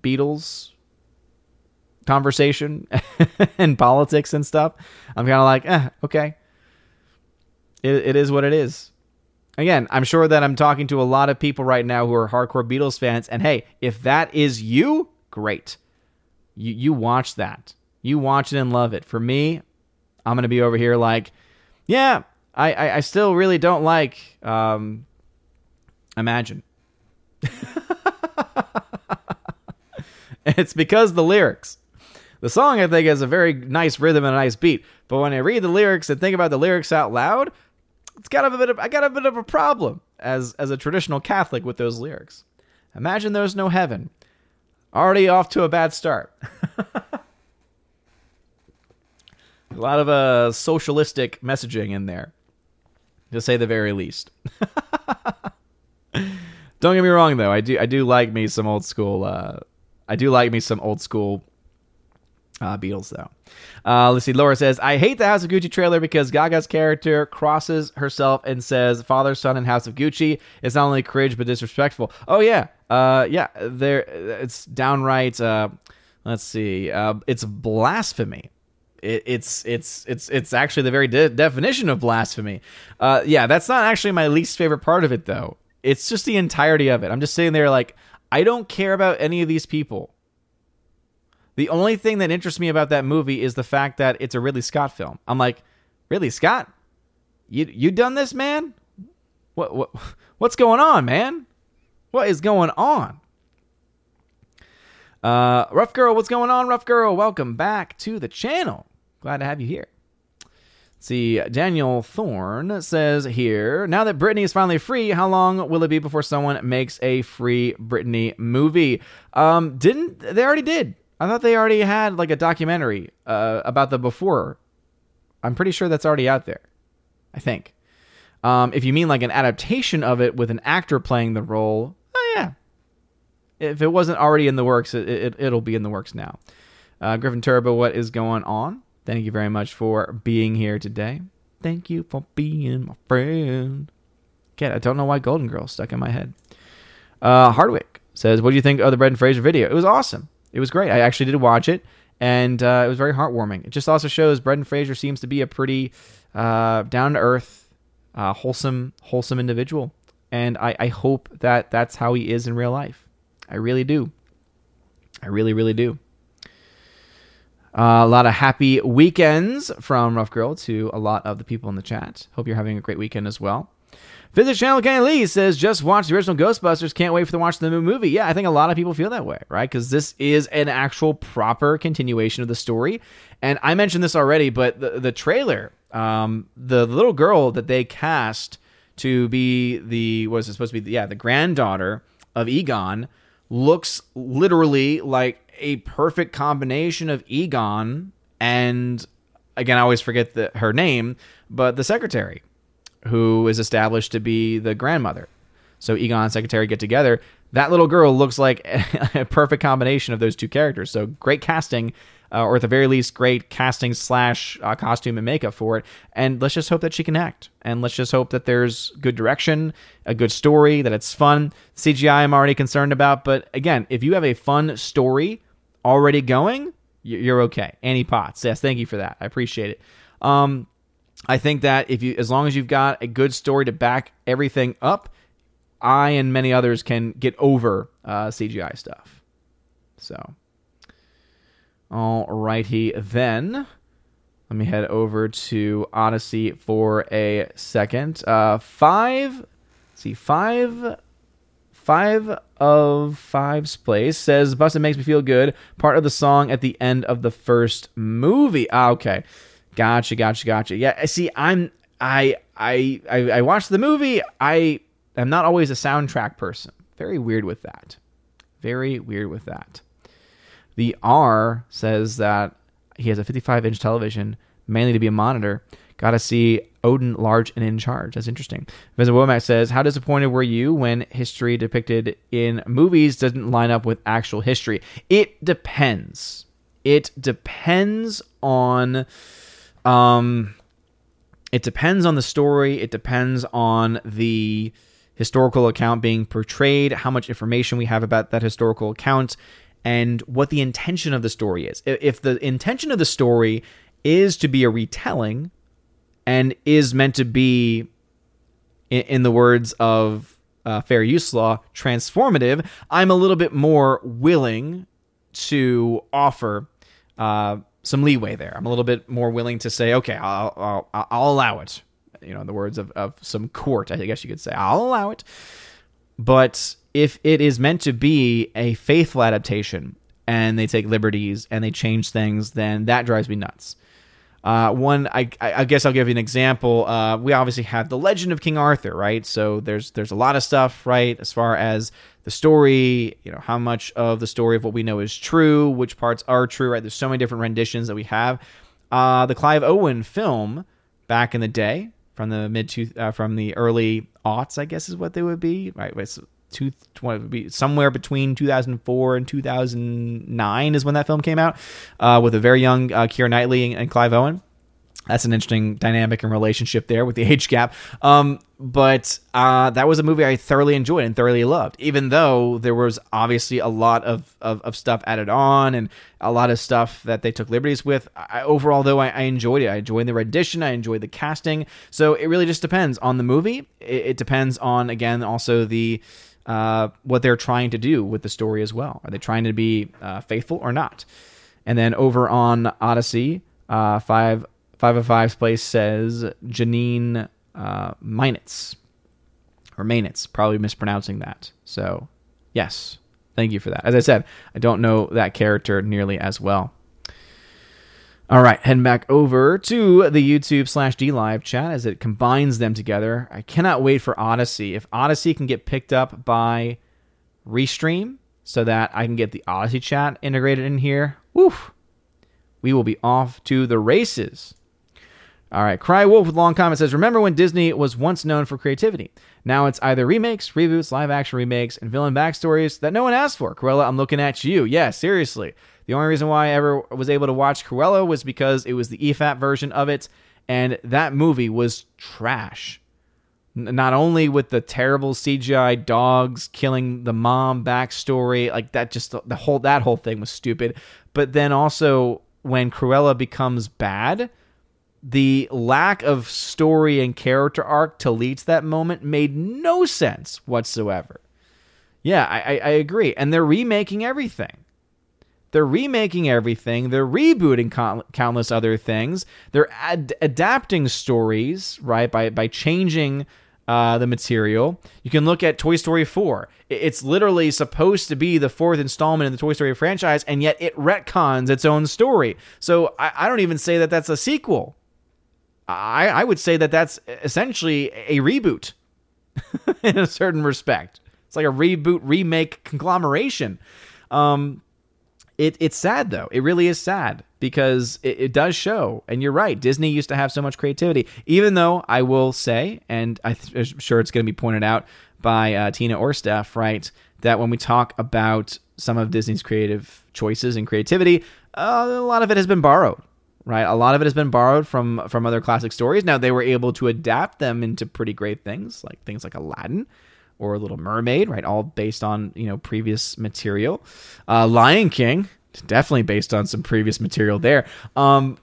[SPEAKER 1] Beatles conversation and politics and stuff. I'm kind of like, eh, okay it, it is what it is. Again, I'm sure that I'm talking to a lot of people right now who are hardcore Beatles fans, and hey, if that is you, great. You you watch that. You watch it and love it. For me, I'm gonna be over here like, yeah, I I, I still really don't like um, Imagine. it's because the lyrics. The song I think has a very nice rhythm and a nice beat, but when I read the lyrics and think about the lyrics out loud, it's got a bit of I got a bit of a problem as as a traditional Catholic with those lyrics. Imagine there's no heaven. Already off to a bad start. a lot of uh, socialistic messaging in there, to say the very least. Don't get me wrong, though. I do I do like me some old school. Uh, I do like me some old school uh, Beatles, though. Uh, let's see. Laura says, I hate the House of Gucci trailer because Gaga's character crosses herself and says, Father, Son, and House of Gucci. It's not only cringe, but disrespectful. Oh, yeah. Uh, yeah. There, it's downright, uh, let's see, uh, it's blasphemy. It, it's it's it's it's actually the very de- definition of blasphemy. Uh, yeah, that's not actually my least favorite part of it, though. It's just the entirety of it. I'm just sitting there like, I don't care about any of these people. The only thing that interests me about that movie is the fact that it's a Ridley Scott film. I'm like, Ridley Scott, you you done this, man? What what what's going on, man? What is going on? Uh, Rough Girl, what's going on, Rough Girl? Welcome back to the channel. Glad to have you here. See, Daniel Thorne says here, now that Britney is finally free, how long will it be before someone makes a free Britney movie? Um, didn't they already did? I thought they already had like a documentary uh, about the before. I'm pretty sure that's already out there. I think. Um, if you mean like an adaptation of it with an actor playing the role, oh yeah. If it wasn't already in the works, it, it, will be in the works now. Uh, Griffin Turbo, what is going on? Thank you very much for being here today. Thank you for being my friend. Get, I don't know why Golden Girl stuck in my head. Uh, Hardwick says, "What do you think of the Brendan Fraser video? It was awesome. It was great. I actually did watch it, and uh, it was very heartwarming. It just also shows Brendan Fraser seems to be a pretty uh, down to earth, uh, wholesome, wholesome individual, and I, I hope that that's how he is in real life. I really do. I really, really do. Uh, a lot of happy weekends from Rough Girl to a lot of the people in the chat. Hope you're having a great weekend as well. Visit channel Kenny Lee says just watch the original Ghostbusters. Can't wait for the watch the new movie. Yeah, I think a lot of people feel that way, right? Because this is an actual proper continuation of the story. And I mentioned this already, but the the trailer, um, the little girl that they cast to be the was it supposed to be? Yeah, the granddaughter of Egon looks literally like a perfect combination of Egon and again I always forget the, her name, but the secretary who is established to be the grandmother. So Egon and Secretary get together. That little girl looks like a perfect combination of those two characters. So great casting, uh, or at the very least, great casting slash uh, costume and makeup for it. And let's just hope that she can act. And let's just hope that there's good direction, a good story, that it's fun. CGI, I'm already concerned about. But again, if you have a fun story already going, you're okay. Annie Potts, yes, thank you for that. I appreciate it. Um, I think that if you, as long as you've got a good story to back everything up, I and many others can get over uh, CGI stuff. So, all righty then. Let me head over to Odysee for a second. Uh, five, see, five, five of five's place says Busted makes me feel good. Part of the song at the end of the first movie. Ah, okay, gotcha, gotcha, gotcha. Yeah, see, I'm I I I, I watched the movie. I am not always a soundtrack person. Very weird with that. Very weird with that. The R says that he has a 55 inch television, mainly to be a monitor. Got to see Odin large and in charge. That's interesting. Visit Womack says, How disappointed were you when history depicted in movies doesn't line up with actual history? It depends. It depends on. Um, it depends on the story. It depends on the historical account being portrayed, how much information we have about that historical account, and what the intention of the story is. If the intention of the story is to be a retelling and is meant to be, in, the words of uh, fair use law, transformative, I'm a little bit more willing to offer uh, some leeway there. I'm a little bit more willing to say, okay, I'll, I'll, I'll allow it. You know, in the words of, of some court, I guess you could say, I'll allow it. But if it is meant to be a faithful adaptation and they take liberties and they change things, then that drives me nuts. Uh, one, I, I, guess I'll give you an example. Uh, we obviously have the Legend of King Arthur, right? So there's there's a lot of stuff, right, as far as the story. You know, how much of the story of what we know is true, which parts are true, right? There's so many different renditions that we have. Uh, the Clive Owen film back in the day, from the mid two, uh, from the early aughts, I guess is what they would be, right? It's two, somewhere between 2004 and 2009 is when that film came out, uh, with a very young uh, Keira Knightley and, and Clive Owen that's an interesting dynamic and relationship there with the age gap. Um, but uh, that was a movie I thoroughly enjoyed and thoroughly loved, even though there was obviously a lot of, of, of stuff added on and a lot of stuff that they took liberties with. I, overall, though, I, I, enjoyed it. I enjoyed the rendition, I enjoyed the casting. So it really just depends on the movie. It, it depends on, again, also the uh, what they're trying to do with the story as well. Are they trying to be uh, faithful or not? And then over on Odysee, uh, five five of five's place says Janine uh, Minitz or Mainitz, probably mispronouncing that. So yes, thank you for that. As I said, I don't know that character nearly as well. All right, heading back over to the YouTube slash DLive chat as it combines them together. I cannot wait for Odysee. If Odysee can get picked up by Restream so that I can get the Odysee chat integrated in here, woof, we will be off to the races. All right, Cry Wolf with long comment says, "Remember when Disney was once known for creativity? Now it's either remakes, reboots, live action remakes, and villain backstories that no one asked for." Cruella, I'm looking at you. Yeah, seriously. The only reason why I ever was able to watch Cruella was because it was the EFAP version of it, and that movie was trash. Not only with the terrible CGI dogs killing the mom backstory, like that, just the whole that whole thing was stupid. But then also when Cruella becomes bad, the lack of story and character arc to lead to that moment made no sense whatsoever. Yeah, I, I agree. And they're remaking everything. They're remaking everything. They're rebooting countless other things. They're ad- adapting stories, right, by, by changing uh, the material. You can look at Toy Story 4. It's literally supposed to be the fourth installment in the Toy Story franchise, and yet it retcons its own story. So I, I don't even say that that's a sequel. I, I would say that that's essentially a reboot in a certain respect. It's like a reboot, remake, conglomeration. Um, it, it's sad though. It really is sad because it, it, does show. And you're right. Disney used to have so much creativity. Even though I will say, and I'm sure it's going to be pointed out by uh, Tina or Steph, right, that when we talk about some of Disney's creative choices and creativity, uh, a lot of it has been borrowed right? A lot of it has been borrowed from from other classic stories. Now they were able to adapt them into pretty great things, like things like Aladdin or Little Mermaid, right? All based on you know previous material. Uh, Lion King, definitely based on some previous material there. Um,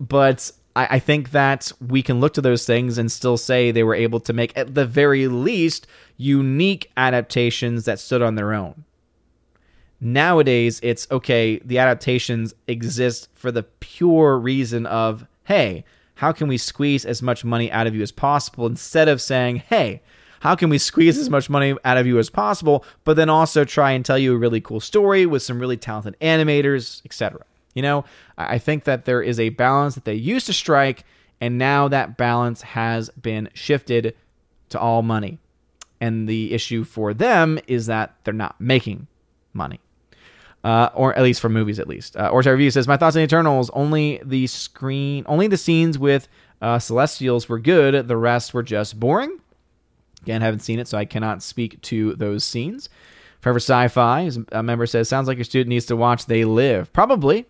[SPEAKER 1] but I, I think that we can look to those things and still say they were able to make, at the very least, unique adaptations that stood on their own. Nowadays, it's okay, the adaptations exist for the pure reason of, hey, how can we squeeze as much money out of you as possible instead of saying, hey, how can we squeeze as much money out of you as possible, but then also try and tell you a really cool story with some really talented animators, etc. You know, I think that there is a balance that they used to strike, and now that balance has been shifted to all money. And the issue for them is that they're not making money uh, or at least for movies, at least. Uh, Orta Review says, "My thoughts on Eternals: only the screen, only the scenes with uh, Celestials were good. The rest were just boring." Again, haven't seen it, so I cannot speak to those scenes. Forever Sci-Fi, a member says, "Sounds like your student needs to watch They Live." Probably.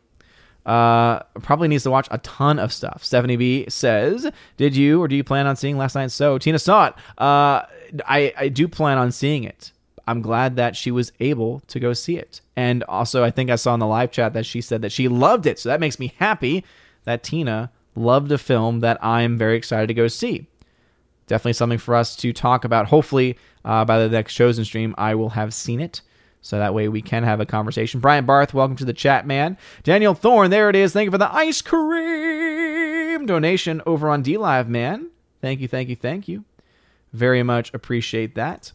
[SPEAKER 1] Uh, probably needs to watch a ton of stuff. Stephanie B says, "Did you or do you plan on seeing Last Night So?" Tina saw it. Uh, I I do plan on seeing it. I'm glad that she was able to go see it. And also, I think I saw in the live chat that she said that she loved it. So that makes me happy that Tina loved a film that I'm very excited to go see. Definitely something for us to talk about. Hopefully, uh, by the next Chosen stream, I will have seen it. So that way we can have a conversation. Brian Barth, welcome to the chat, man. Daniel Thorne, there it is. Thank you for the ice cream donation over on DLive, man. Thank you, thank you, thank you. Very much appreciate that.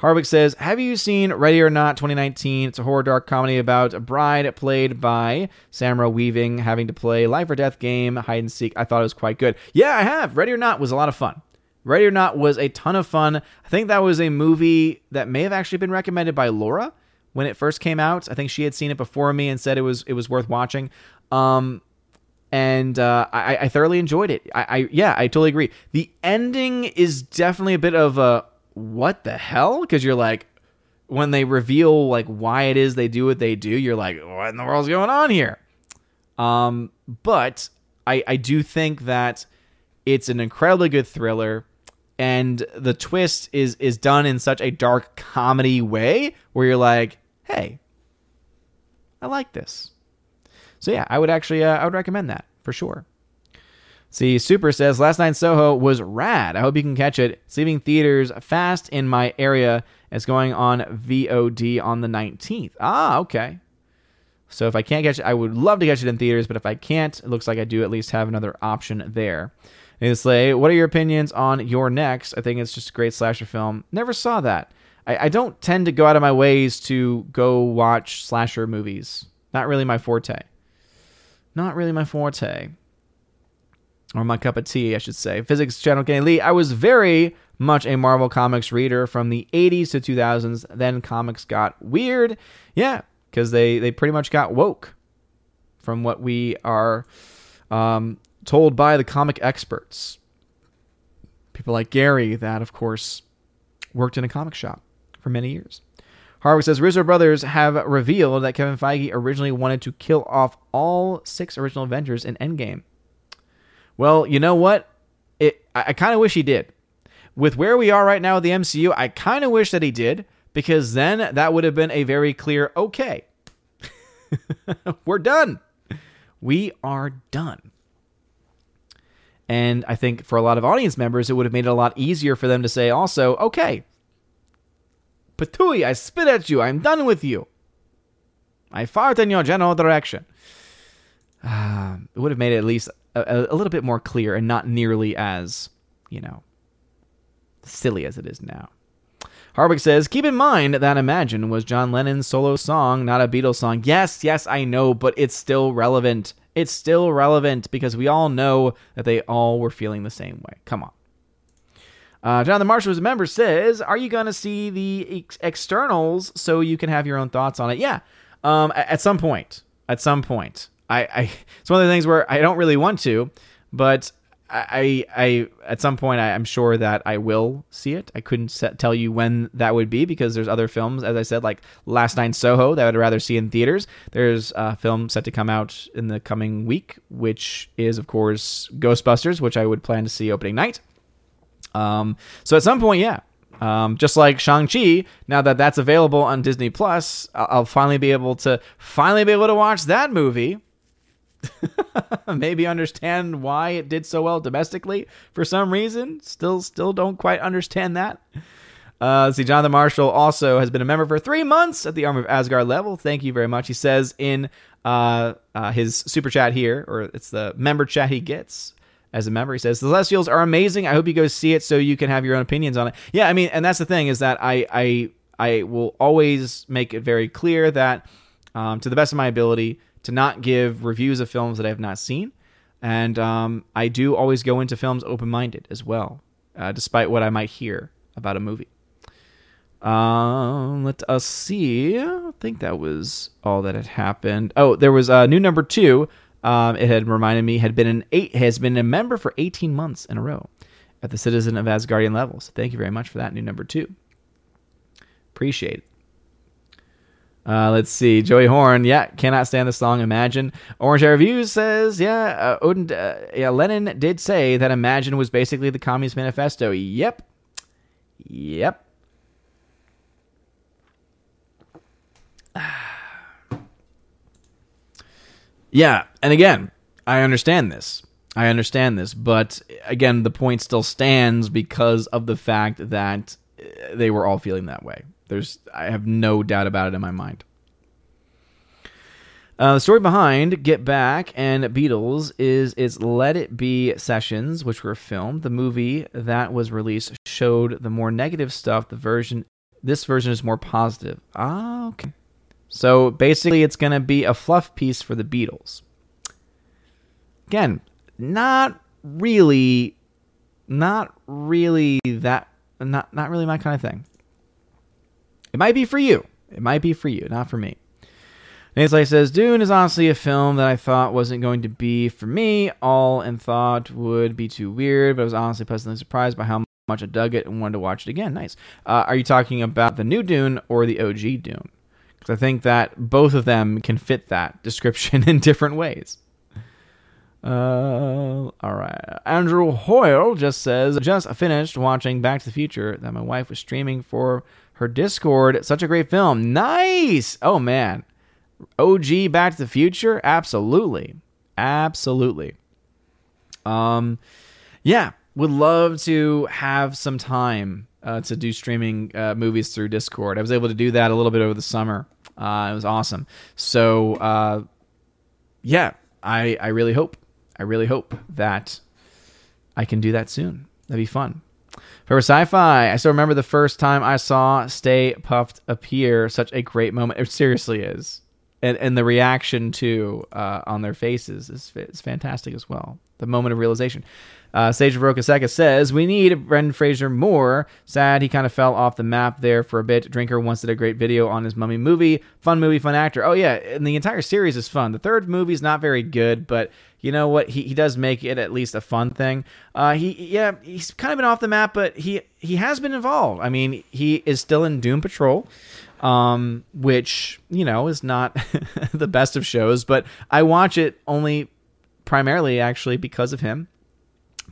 [SPEAKER 1] Harwick says, Have you seen Ready or Not 2019? It's a horror dark comedy about a bride played by Samara Weaving having to play life or death game, hide and seek. I thought it was quite good. Yeah, I have. Ready or Not was a lot of fun. Ready or Not was a ton of fun. I think that was a movie that may have actually been recommended by Laura when it first came out. I think she had seen it before me and said it was it was worth watching. Um, and uh, I, I, thoroughly enjoyed it. I, I, yeah, I totally agree. The ending is definitely a bit of a what the hell? Because you're like, when they reveal like why it is they do what they do, you're like, what in the world's going on here? Um, but I I do think that it's an incredibly good thriller, and the twist is is done in such a dark comedy way where you're like, hey, I like this. So yeah, I would actually uh, I would recommend that for sure. See, Super says last night Soho was rad. I hope you can catch it. It's leaving theaters fast in my area. It's going on VOD on the 19th. Ah, okay. So if I can't catch it, I would love to catch it in theaters, but if I can't, it looks like I do at least have another option there. Slay, what are your opinions on You're Next? I think it's just a great slasher film. Never saw that. I, I don't tend to go out of my ways to go watch slasher movies. Not really my forte. Not really my forte or my cup of tea, I should say. Physics Channel Kenny Lee. I was very much a Marvel Comics reader from the 80s to 2000s. Then comics got weird. Yeah, because they, they pretty much got woke from what we are um, told by the comic experts. People like Gary, that, of course, worked in a comic shop for many years. Harwick says Russo brothers have revealed that Kevin Feige originally wanted to kill off all six original Avengers in Endgame. Well, you know what? It I, I kind of wish he did. With where we are right now with the MCU, I kind of wish that he did because then that would have been a very clear okay. We're done. We are done. And I think for a lot of audience members, it would have made it a lot easier for them to say also, okay, Patui, I spit at you. I'm done with you. I fart in your general direction. Uh, it would have made it at least a, a little bit more clear and not nearly as, you know, silly as it is now. Harwick says, keep in mind that Imagine was John Lennon's solo song, not a Beatles song. Yes, yes, I know, but it's still relevant. It's still relevant because we all know that they all were feeling the same way. Come on. Uh, Jonathan Marshall, who's a member, says, Are you going to see the ex- externals so you can have your own thoughts on it? Yeah, um, at, at some point. At some point. I, I it's one of the things where I don't really want to, but I, I at some point I, am sure that I will see it. I couldn't set, tell you when that would be because there's other films, as I said, like Last Night in Soho that I'd rather see in theaters. There's a film set to come out in the coming week, which is of course Ghostbusters, which I would plan to see opening night. Um, so at some point, yeah, um, just like Shang Chi, now that that's available on Disney Plus, I'll, I'll finally be able to finally be able to watch that movie maybe understand why it did so well domestically for some reason. Still, still don't quite understand that. Uh, let's see, Jonathan Marshall also has been a member for three months at the Army of Asgard level. Thank you very much. He says in uh, uh, his super chat here, or it's the member chat he gets as a member. He says the Celestials are amazing. I hope you go see it so you can have your own opinions on it. Yeah, I mean, and that's the thing is that I I I will always make it very clear that um, to the best of my ability to not give reviews of films that I have not seen, and um, I do always go into films open minded as well, uh, despite what I might hear about a movie. Um, let us see. I think that was all that had happened. Oh, there was a uh, new number two. Um, it had reminded me had been an eight has been a member for 18 months in a row at the Citizen of Asgardian level. So thank you very much for that new number two. Appreciate it. Uh, let's see. Joey Horn, yeah, cannot stand the song Imagine. Orange Air Reviews says, yeah, uh, Odin, uh, yeah, Lennon did say that Imagine was basically the Communist Manifesto. Yep. Yep. yeah, and again, I understand this. I understand this, but again, the point still stands because of the fact that uh, they were all feeling that way. There's, I have no doubt about it in my mind. Uh, the story behind Get Back and Beatles is its Let It Be sessions, which were filmed. The movie that was released showed the more negative stuff. The version, this version is more positive. Ah, okay. So basically, it's going to be a fluff piece for the Beatles. Again, not really, not really that, not not really my kind of thing. It might be for you. It might be for you, not for me. Nate says, Dune is honestly a film that I thought wasn't going to be for me. All and thought would be too weird, but I was honestly pleasantly surprised by how much I dug it and wanted to watch it again. Nice. Uh, are you talking about the new Dune or the OG Dune? Because I think that both of them can fit that description in different ways. Uh, all right. Andrew Hoyle just says, just finished watching Back to the Future that my wife was streaming for her Discord. Such a great film. Nice. Oh, man. OG Back to the Future? Absolutely. Absolutely. Um, yeah, would love to have some time uh, to do streaming uh, movies through Discord. I was able to do that a little bit over the summer. Uh, it was awesome. So uh, yeah, I I really hope I really hope that I can do that soon. That'd be fun. For sci-fi, I still remember the first time I saw Stay Puft appear. Such a great moment. It seriously is, and and the reaction to uh, on their faces is is fantastic as well. The moment of realization. Uh, Sage of Rokaseka says, We need Brendan Fraser more. Sad he kind of fell off the map there for a bit. Drinker once did a great video on his mummy movie. Fun movie, fun actor. Oh, yeah, and the entire series is fun. The third movie is not very good, but you know what? He, he does make it at least a fun thing. Uh, he yeah, he's kind of been off the map, but he he has been involved. I mean, he is still in Doom Patrol, um, which you know is not the best of shows, but I watch it only primarily actually because of him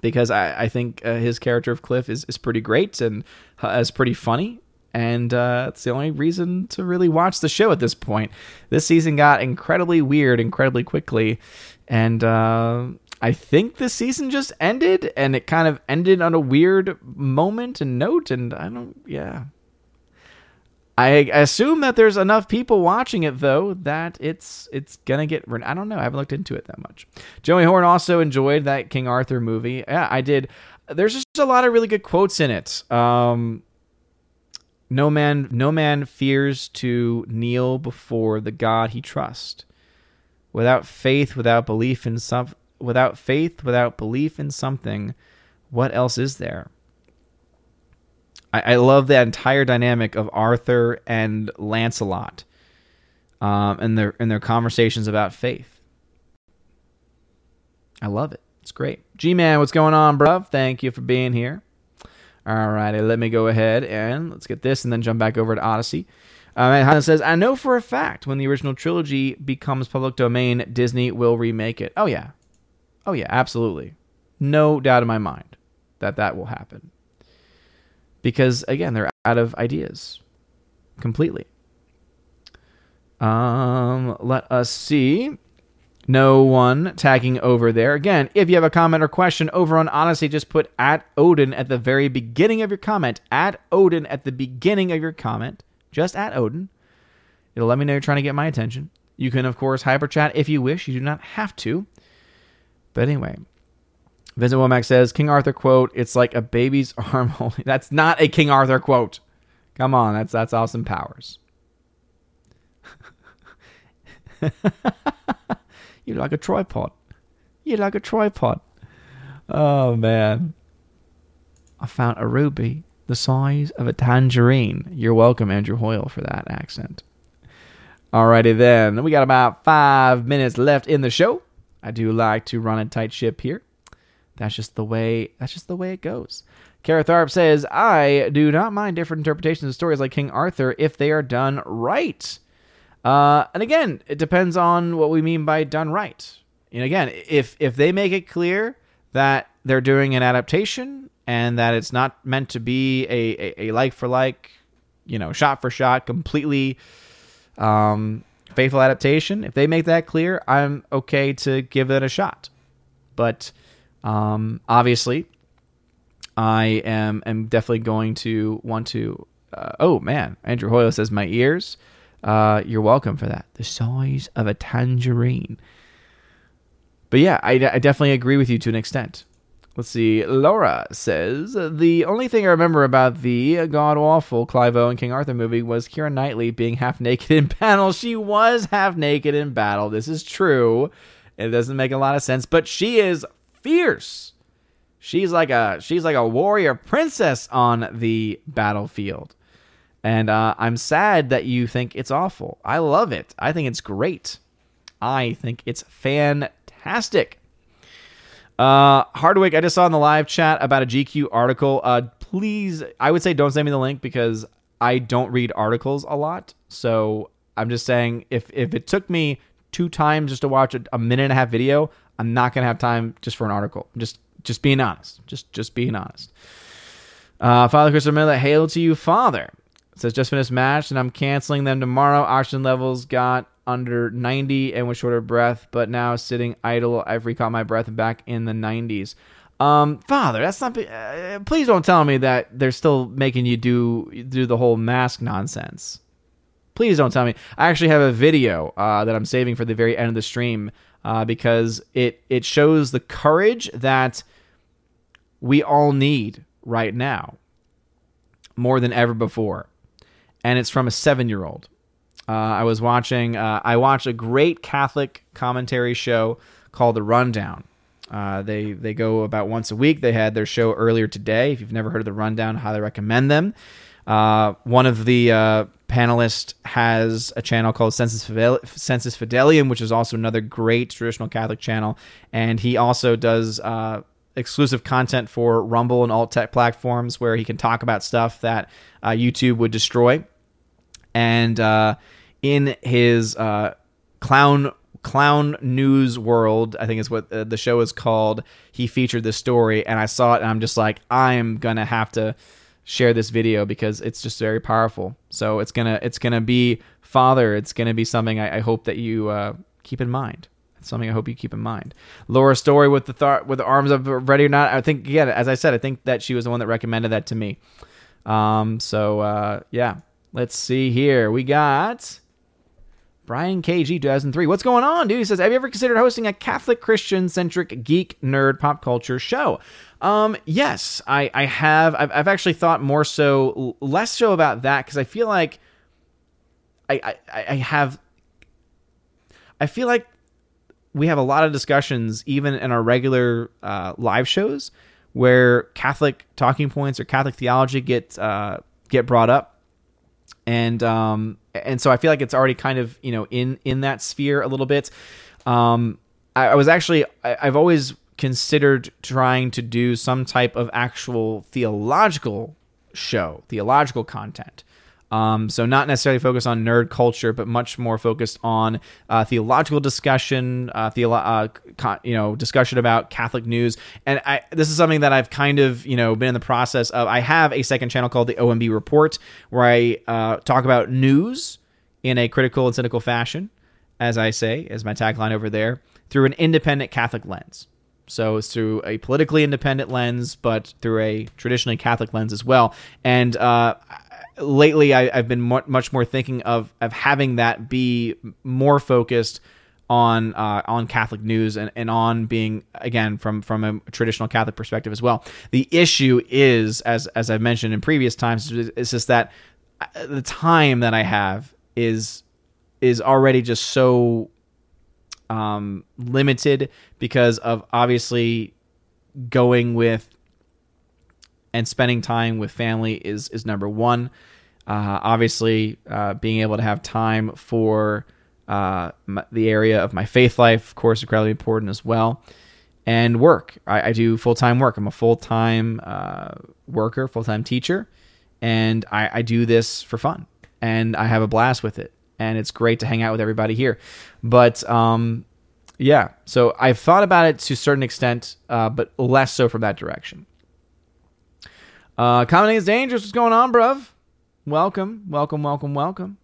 [SPEAKER 1] because I, I think uh, his character of Cliff is, is pretty great and uh, is pretty funny. And uh, it's the only reason to really watch the show at this point. This season got incredibly weird incredibly quickly. And uh, I think the season just ended and it kind of ended on a weird moment and note. And I don't, yeah, I assume that there's enough people watching it though that it's it's gonna get. I don't know. I haven't looked into it that much. Joey Horn also enjoyed that King Arthur movie. Yeah, I did. There's just a lot of really good quotes in it. Um, no man, no man fears to kneel before the God he trusts. Without faith, without belief in some, without faith, without belief in something, what else is there? I, I love that entire dynamic of Arthur and Lancelot, um, and their and their conversations about faith. I love it. It's great. G Man, what's going on, bro? Thank you for being here. All righty, let me go ahead and let's get this and then jump back over to Odysee. Uh, Hannah says, I know for a fact when the original trilogy becomes public domain, Disney will remake it. Oh, yeah. Oh, yeah, absolutely. No doubt in my mind that that will happen because again they're out of ideas completely um let us see No one tagging over there. Again, if you have a comment or question over on Odysee, just put at Odin at the very beginning of your comment. At Odin at the beginning of your comment. Just at Odin. It'll let me know you're trying to get my attention. You can, of course, hyper chat if you wish. You do not have to. But anyway, Vincent Womack says King Arthur quote, it's like a baby's arm holding. That's not a King Arthur quote. Come on, that's that's awesome Powers. You're like a tripod. You're like a tripod. Oh man. I found a ruby the size of a tangerine. You're welcome, Andrew Hoyle, for that accent. Alrighty then. We got about five minutes left in the show. I do like to run a tight ship here. That's just the way that's just the way it goes. Kara Tharp says, I do not mind different interpretations of stories like King Arthur if they are done right. Uh, and again, it depends on what we mean by done right. And again, if if they make it clear that they're doing an adaptation and that it's not meant to be a, a, a like for like, you know, shot for shot, completely um, faithful adaptation, if they make that clear, I'm okay to give it a shot. But um, obviously, I am am definitely going to want to. Uh, oh man, Andrew Hoyle says my ears. Uh, you're welcome for that. The size of a tangerine. But yeah, I, I definitely agree with you to an extent. Let's see. Laura says the only thing I remember about the god awful Clive Owen King Arthur movie was Keira Knightley being half naked in battle. She was half naked in battle. This is true. It doesn't make a lot of sense, but she is fierce. She's like a she's like a warrior princess on the battlefield. And uh, I'm sad that you think it's awful. I love it. I think it's great. I think it's fantastic. Uh, Hardwick, I just saw in the live chat about a GQ article. Uh, please, I would say don't send me the link because I don't read articles a lot. So I'm just saying if if it took me two times just to watch a, a minute and a half video, I'm not gonna have time just for an article. Just just being honest. Just just being honest. Uh, Father Christopher Miller, hail to you, Father. Says just finished match and I'm canceling them tomorrow. Oxygen levels got under 90 and was short of breath, but now sitting idle. I've recaught my breath back in the 90s. Um, Father, that's not. Uh, please don't tell me that they're still making you do do the whole mask nonsense. Please don't tell me. I actually have a video uh, that I'm saving for the very end of the stream uh, because it it shows the courage that we all need right now more than ever before, and it's from a seven year old. Uh, I was watching. Uh, I watched a great Catholic commentary show called The Rundown. Uh, they they go about once a week. They had their show earlier today. If you've never heard of The Rundown, I highly recommend them. Uh, one of the uh, panelists has a channel called Census, Fidel- Sensus Fidelium, which is also another great traditional Catholic channel, and he also does uh, exclusive content for Rumble and alt tech platforms where he can talk about stuff that YouTube would destroy. And in his uh, clown clown news world i think is what uh, the show is called he featured this story and i saw it and i'm just like i'm gonna have to share this video because it's just very powerful. So it's gonna it's gonna be father. It's gonna be something i, I hope that you uh, keep in mind. It's something i hope you keep in mind. Laura story with the th- with the arms up ready or not. I think again as i said i think that she was the one that recommended that to me. Um so uh yeah let's see here. We got Brian KG 2003. What's going on, dude? He says, Have you ever considered hosting a Catholic Christian centric geek nerd pop culture show? Um, yes, I, I have. I've, I've actually thought more so, less so about that because I feel like I, I, I have. I feel like we have a lot of discussions, even in our regular uh, live shows, where Catholic talking points or Catholic theology get uh, get brought up, and um, and so I feel like it's already kind of you know in in that sphere a little bit. Um, I, I was actually I, I've always considered trying to do some type of actual theological show, theological content. Um, so not necessarily focused on nerd culture, but much more focused on uh, theological discussion, uh, theolo- uh, con- you know, discussion about Catholic news. And I, this is something that I've kind of, you know, been in the process of. I have a second channel called the OMB Report, where I uh, talk about news in a critical and cynical fashion. as I say, as my tagline over there, through an independent Catholic lens. So it's through a politically independent lens, but through a traditionally Catholic lens as well. And uh, lately, I, have been much more thinking of of having that be more focused on uh, on Catholic news and, and on being again from from a traditional Catholic perspective as well. The issue is, as as I've mentioned in previous times, is just that uh, the time that I have is is already just so um, limited because of obviously going with and spending time with family is is number one. Uh, obviously, uh, being able to have time for uh, my, the area of my faith life, of course, incredibly important as well. And work. I, I do full time work. I'm a full time uh, worker, full time teacher, and I, I do this for fun, and I have a blast with it and it's great to hang out with everybody here. But um, yeah, so I've thought about it to a certain extent, uh, but less so from that direction. Uh, commenting is dangerous. What's going on, bruv? Welcome, welcome, welcome, welcome.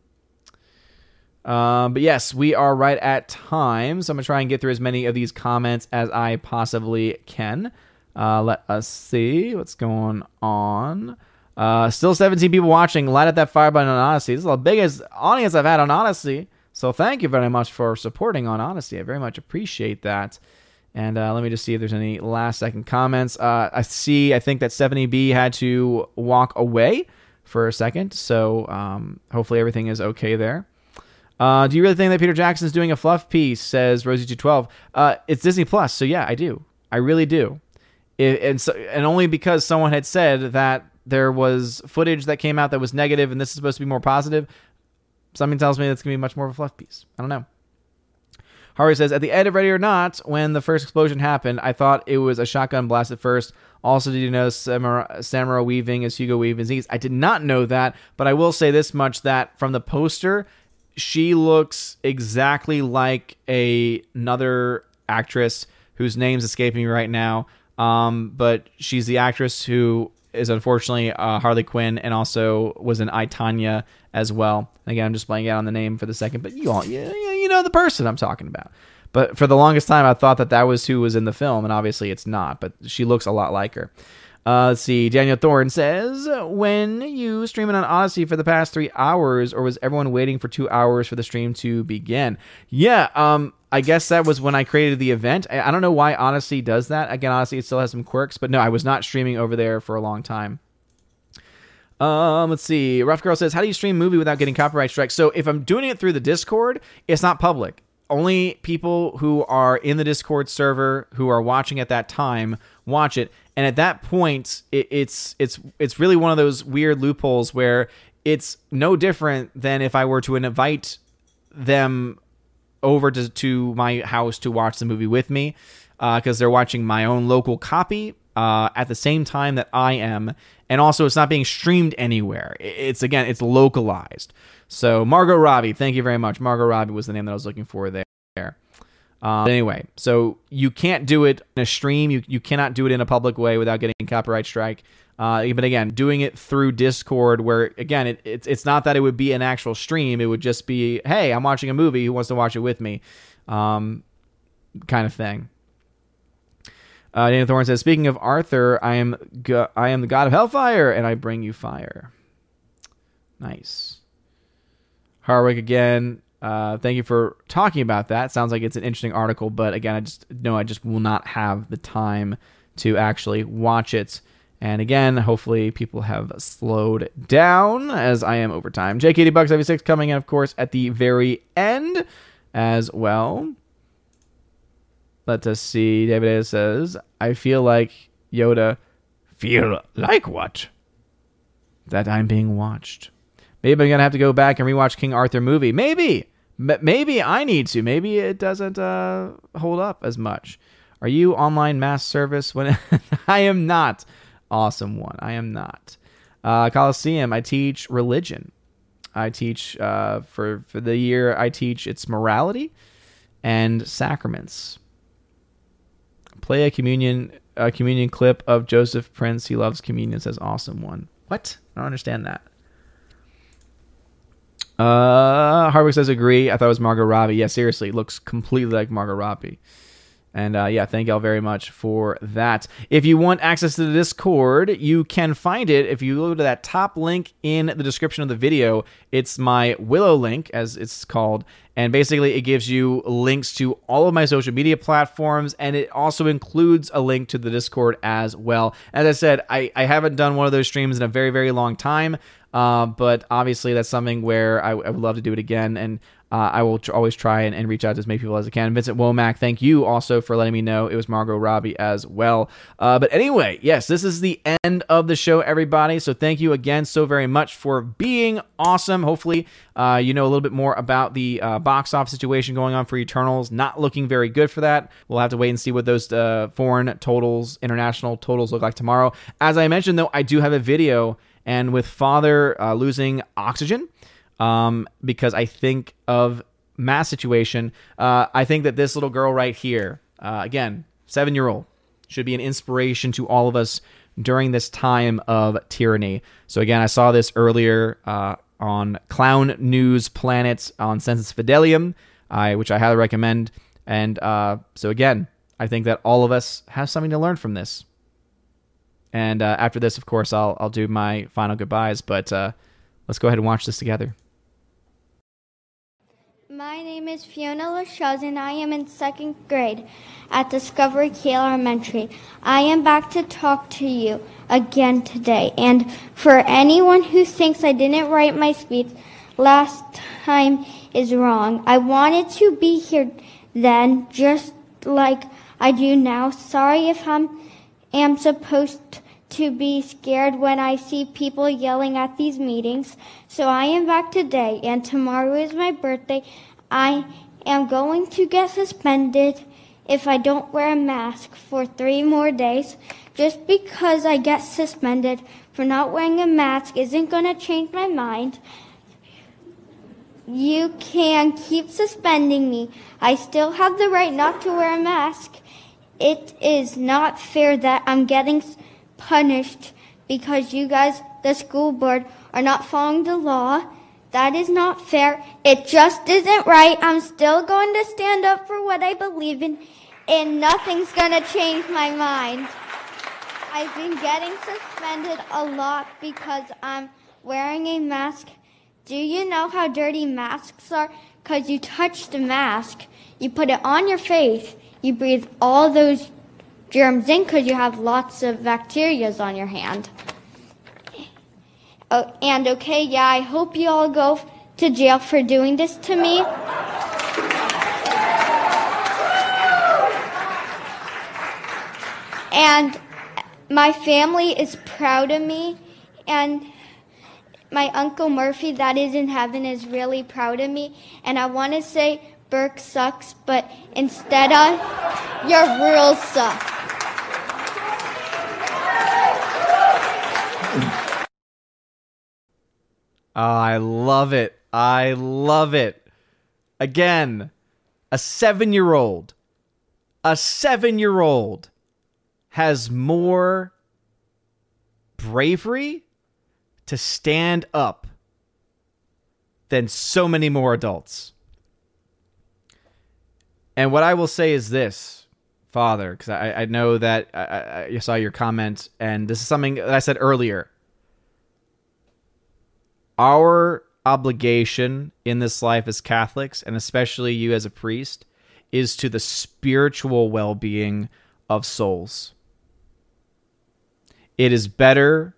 [SPEAKER 1] Uh, but yes, we are right at time, so I'm gonna try and get through as many of these comments as I possibly can. Uh, let us see what's going on. Uh, still 17 people watching. Light up that fire button on Odysee. This is the biggest audience I've had on Odysee. So thank you very much for supporting on Odysee. I very much appreciate that. And uh, let me just see if there's any last second comments. Uh, I see, I think that 70B had to walk away for a second. So um, hopefully everything is okay there. Uh, do you really think that Peter Jackson is doing a fluff piece? Says Rosie212. Uh, it's Disney Plus. So yeah, I do. I really do. It, and, so, and only because someone had said that there was footage that came out that was negative and this is supposed to be more positive. Something tells me that's going to be much more of a fluff piece. I don't know. Harvey says, at the end of Ready or Not, when the first explosion happened, I thought it was a shotgun blast at first. Also, did you know Samara, Weaving is Hugo Weaving's Weaving? I did not know that, but I will say this much that from the poster, she looks exactly like a, another actress whose name's escaping me right now. Um, but she's the actress who is unfortunately uh, Harley Quinn and also was in I, Tonya as well. Again, I'm just blanking out on the name for the second, but you all you, you know the person I'm talking about. But for the longest time, I thought that that was who was in the film, and obviously it's not. But she looks a lot like her. Uh, let's see. Daniel Thorne says, "When you streaming on Odysee for the past three hours, or was everyone waiting for two hours for the stream to begin?" Yeah, um, I guess that was when I created the event. I, I don't know why Odysee does that. Again, Odysee it still has some quirks, but no, I was not streaming over there for a long time. Um, let's see. Rough Girl says, "How do you stream movie without getting copyright strikes?" So if I'm doing it through the Discord, it's not public. Only people who are in the Discord server who are watching at that time watch it and at that point it, it's it's it's really one of those weird loopholes where it's no different than if I were to invite them over to, to my house to watch the movie with me because uh, they're watching my own local copy uh, at the same time that I am, and also it's not being streamed anywhere. It's again, it's localized. So Margot Robbie, thank you very much. Margot Robbie was the name that I was looking for there. Um, anyway, so you can't do it in a stream. You, you cannot do it in a public way without getting a copyright strike. Uh, but again, doing it through Discord, where again, it, it's it's not that it would be an actual stream. It would just be, hey, I'm watching a movie. Who wants to watch it with me? Um, kind of thing. Uh, Daniel Thorne says, "Speaking of Arthur, I am go- I am the god of hellfire, and I bring you fire." Nice. Harwick again. Uh, thank you for talking about that. Sounds like it's an interesting article, but again, I just no, I just will not have the time to actually watch it. And again, hopefully people have slowed down as I am over time. JKD Bucks 76 coming in, of course, at the very end as well. Let us see. David A says, I feel like Yoda. Feel like what? That I'm being watched. Maybe I'm going to have to go back and rewatch King Arthur movie. Maybe maybe I need to. Maybe it doesn't uh, hold up as much. Are you online mass service? When I am not. Awesome one. I am not. Uh, Coliseum. I teach religion. I teach uh, for for the year. I teach its morality and sacraments. Play a communion a communion clip of Joseph Prince. He loves communion. Says awesome one. What? I don't understand that. Uh, Hardwick says agree. I thought it was Margot Robbie. Yeah, seriously, looks completely like Margot Robbie. And uh, yeah, thank y'all very much for that. If you want access to the Discord, you can find it if you go to that top link in the description of the video. It's my Willow link, as it's called. And basically, it gives you links to all of my social media platforms, and it also includes a link to the Discord as well. As I said, I, I haven't done one of those streams in a very, very long time. Uh, but obviously, that's something where I, I, would love to do it again. And uh, I will tr- always try and, and, reach out to as many people as I can. Vincent Womack, thank you also for letting me know it was Margot Robbie as well. Uh, but anyway, yes, this is the end of the show, everybody. So thank you again so very much for being awesome. Hopefully, uh, you know a little bit more about the uh, box office situation going on for Eternals. Not looking very good for that. We'll have to wait and see what those uh, foreign totals, international totals look like tomorrow. As I mentioned, though, I do have a video. And with Father uh, losing oxygen, um, because I think of mass situation. Uh, I think that this little girl right here, uh, again, seven year old, should be an inspiration to all of us during this time of tyranny. So again, I saw this earlier uh, on Clown News Planet on Sensus Fidelium, I, which I highly recommend. And uh, so again, I think that all of us have something to learn from this. And uh, after this, of course, I'll I'll do my final goodbyes. But uh, let's go ahead and watch this together.
[SPEAKER 3] My name is Fiona Lachuz and I am in second grade at Discovery Kale Elementary. I am back to talk to you again today. And for anyone who thinks I didn't write my speech last time is wrong. I wanted to be here then just like I do now. Sorry if I am supposed to be scared when I see people yelling at these meetings. So I am back today, and tomorrow is my birthday. I am going to get suspended if I don't wear a mask for three more days. Just because I get suspended for not wearing a mask isn't going to change my mind. You can keep suspending me. I still have the right not to wear a mask. It is not fair that I'm getting punished because you guys, the school board, are not following the law. That is not fair. It just isn't right. I'm still going to stand up for what I believe in, and nothing's going to change my mind. I've been getting suspended a lot because I'm wearing a mask. Do you know how dirty masks are? Because you touch the mask, you put it on your face, you breathe all those germs in because you have lots of bacterias on your hand. Oh, and okay, yeah, I hope you all go to jail for doing this to me. And my family is proud of me, and my Uncle Murphy, that is in heaven, is really proud of me. And I want to say, Burke sucks, but instead of, your rules suck.
[SPEAKER 1] Oh, I love it. I love it. Again, a seven year old, a seven year old has more bravery to stand up than so many more adults. And what I will say is this, Father, because I, I, know that I, I saw your comment, and this is something that I said earlier our obligation in this life as Catholics, and especially you as a priest, is to the spiritual well being of souls. It is better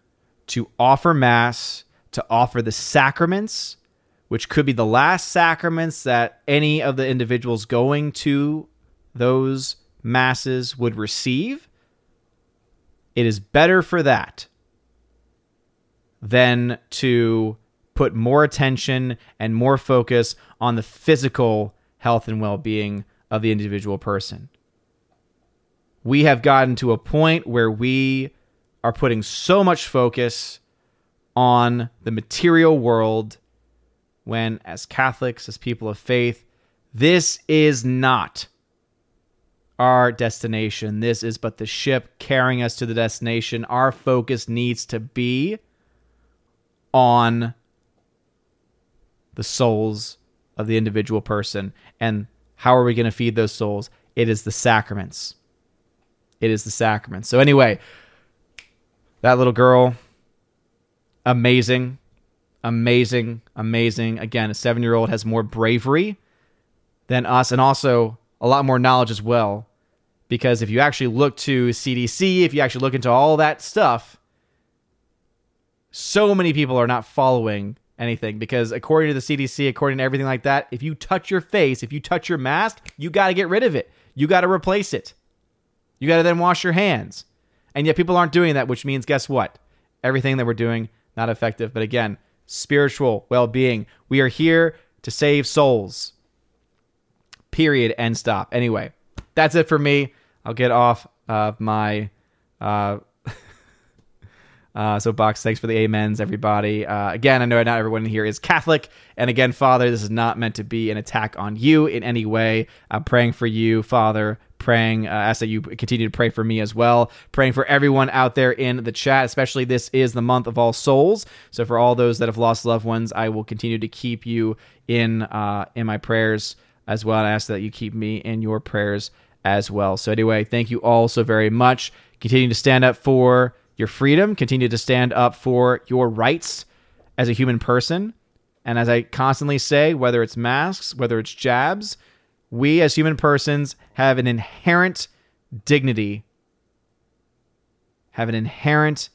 [SPEAKER 1] to offer Mass, to offer the sacraments, which could be the last sacraments that any of the individuals going to those Masses would receive. It is better for that than to put more attention and more focus on the physical health and well being of the individual person. We have gotten to a point where we are putting so much focus on the material world when, as Catholics, as people of faith, this is not our destination. This is but the ship carrying us to the destination. Our focus needs to be on the souls of the individual person. And how are we going to feed those souls? It is the sacraments. It is the sacraments. So, anyway, that little girl, amazing, amazing, amazing. Again, a seven year old has more bravery than us and also a lot more knowledge as well. Because if you actually look to CDC, if you actually look into all that stuff, so many people are not following anything because according to the CDC, according to everything like that, if you touch your face, if you touch your mask, you got to get rid of it. You got to replace it. You got to then wash your hands. And yet people aren't doing that, which means guess what? Everything that we're doing not effective. But again, spiritual well-being. We are here to save souls. Period and stop. Anyway, that's it for me. I'll get off of my uh uh, so, Box, thanks for the amens, everybody. Uh, again, I know not everyone here is Catholic. And again, Father, this is not meant to be an attack on you in any way. I'm praying for you, Father. Praying, uh, ask that you continue to pray for me as well. Praying for everyone out there in the chat, especially this is the month of All Souls. So, for all those that have lost loved ones, I will continue to keep you in uh, in my prayers as well. And I ask that you keep me in your prayers as well. So, anyway, thank you all so very much. Continue to stand up for your freedom, continue to stand up for your rights as a human person. And as I constantly say, whether it's masks, whether it's jabs, we as human persons have an inherent dignity, have an inherent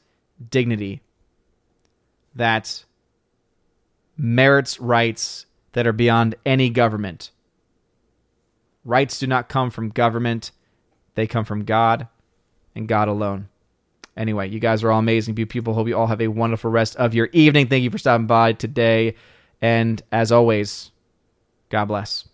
[SPEAKER 1] dignity that merits rights that are beyond any government. Rights do not come from government, they come from God and God alone. Anyway, you guys are all amazing, beautiful people. Hope you all have a wonderful rest of your evening. Thank you for stopping by today. And as always, God bless.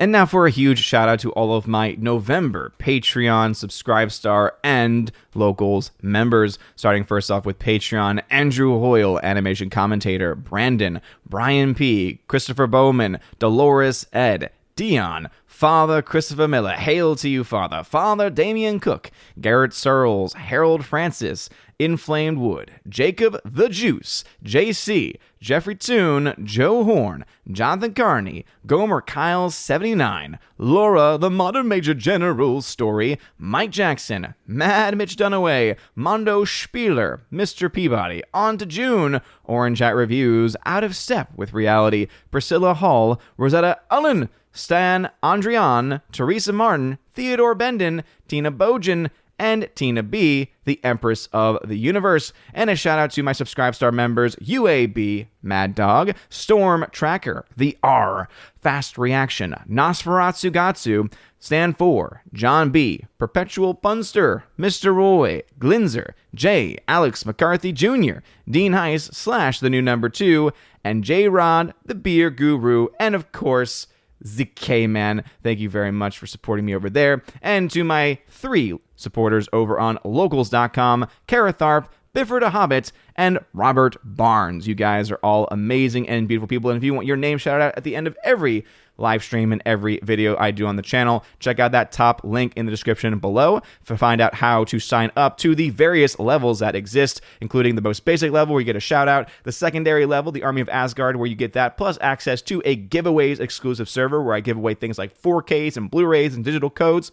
[SPEAKER 1] And now for a huge shout out to all of my November Patreon, Subscribestar, and Locals members. Starting first off with Patreon, Andrew Hoyle, animation commentator, Brandon, Brian P., Christopher Bowman, Dolores Ed, Dion, Father Christopher Miller, hail to you, Father. Father Damian Cook, Garrett Searles, Harold Francis, Inflamed Wood, Jacob the Juice, JC, Jeffrey Toon, Joe Horn, Jonathan Carney, Gomer Kyle 79, Laura the Modern Major General Story, Mike Jackson, Mad Mitch Dunaway, Mondo Spieler, Mr. Peabody, On to June, Orange Hat Reviews, Out of Step with Reality, Priscilla Hall, Rosetta Ullen, Stan Andrian, Teresa Martin, Theodore Bendon, Tina Bojan, and Tina B, the Empress of the Universe. And a shout out to my Subscribe Star members UAB, Mad Dog, Storm Tracker, The R, Fast Reaction, Nosferatu Gatsu, Stand for John B, Perpetual Punster, Mr. Roy, Glinzer, Jay, Alex McCarthy Jr., Dean Heiss slash the new number two, and J Rod, the Beer Guru, and of course, ZK Man. Thank you very much for supporting me over there. And to my three supporters over on locals.com, Kara Tharp, Bifford a Hobbit, and Robert Barnes. You guys are all amazing and beautiful people. And if you want your name shouted out at the end of every live stream and every video I do on the channel, check out that top link in the description below to find out how to sign up to the various levels that exist, including the most basic level where you get a shout out, the secondary level, the Army of Asgard, where you get that, plus access to a giveaways exclusive server where I give away things like 4Ks and Blu rays and digital codes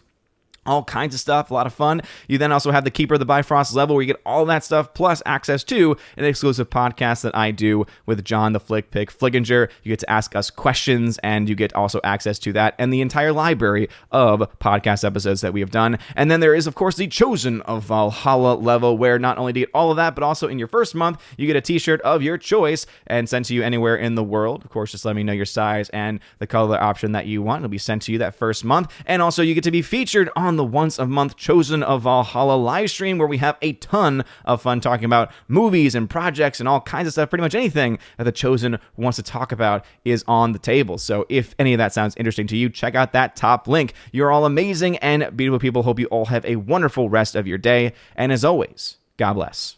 [SPEAKER 1] all kinds of stuff, a lot of fun. You then also have the Keeper of the Bifrost level where you get all that stuff plus access to an exclusive podcast that I do with John the Flick Pick Flickinger. You get to ask us questions and you get also access to that and the entire library of podcast episodes that we have done. And then there is, of course, the Chosen of Valhalla level where not only do you get all of that, but also in your first month, you get a t shirt of your choice and sent to you anywhere in the world. Of course, just let me know your size and the color option that you want. It'll be sent to you that first month. And also, you get to be featured the once a month Chosen of Valhalla live stream where we have a ton of fun talking about movies and projects and all kinds of stuff. Pretty much anything that the Chosen wants to talk about is on the table. So if any of that sounds interesting to you, check out that top link. You're all amazing and beautiful people. Hope you all have a wonderful rest of your day. And as always, God bless.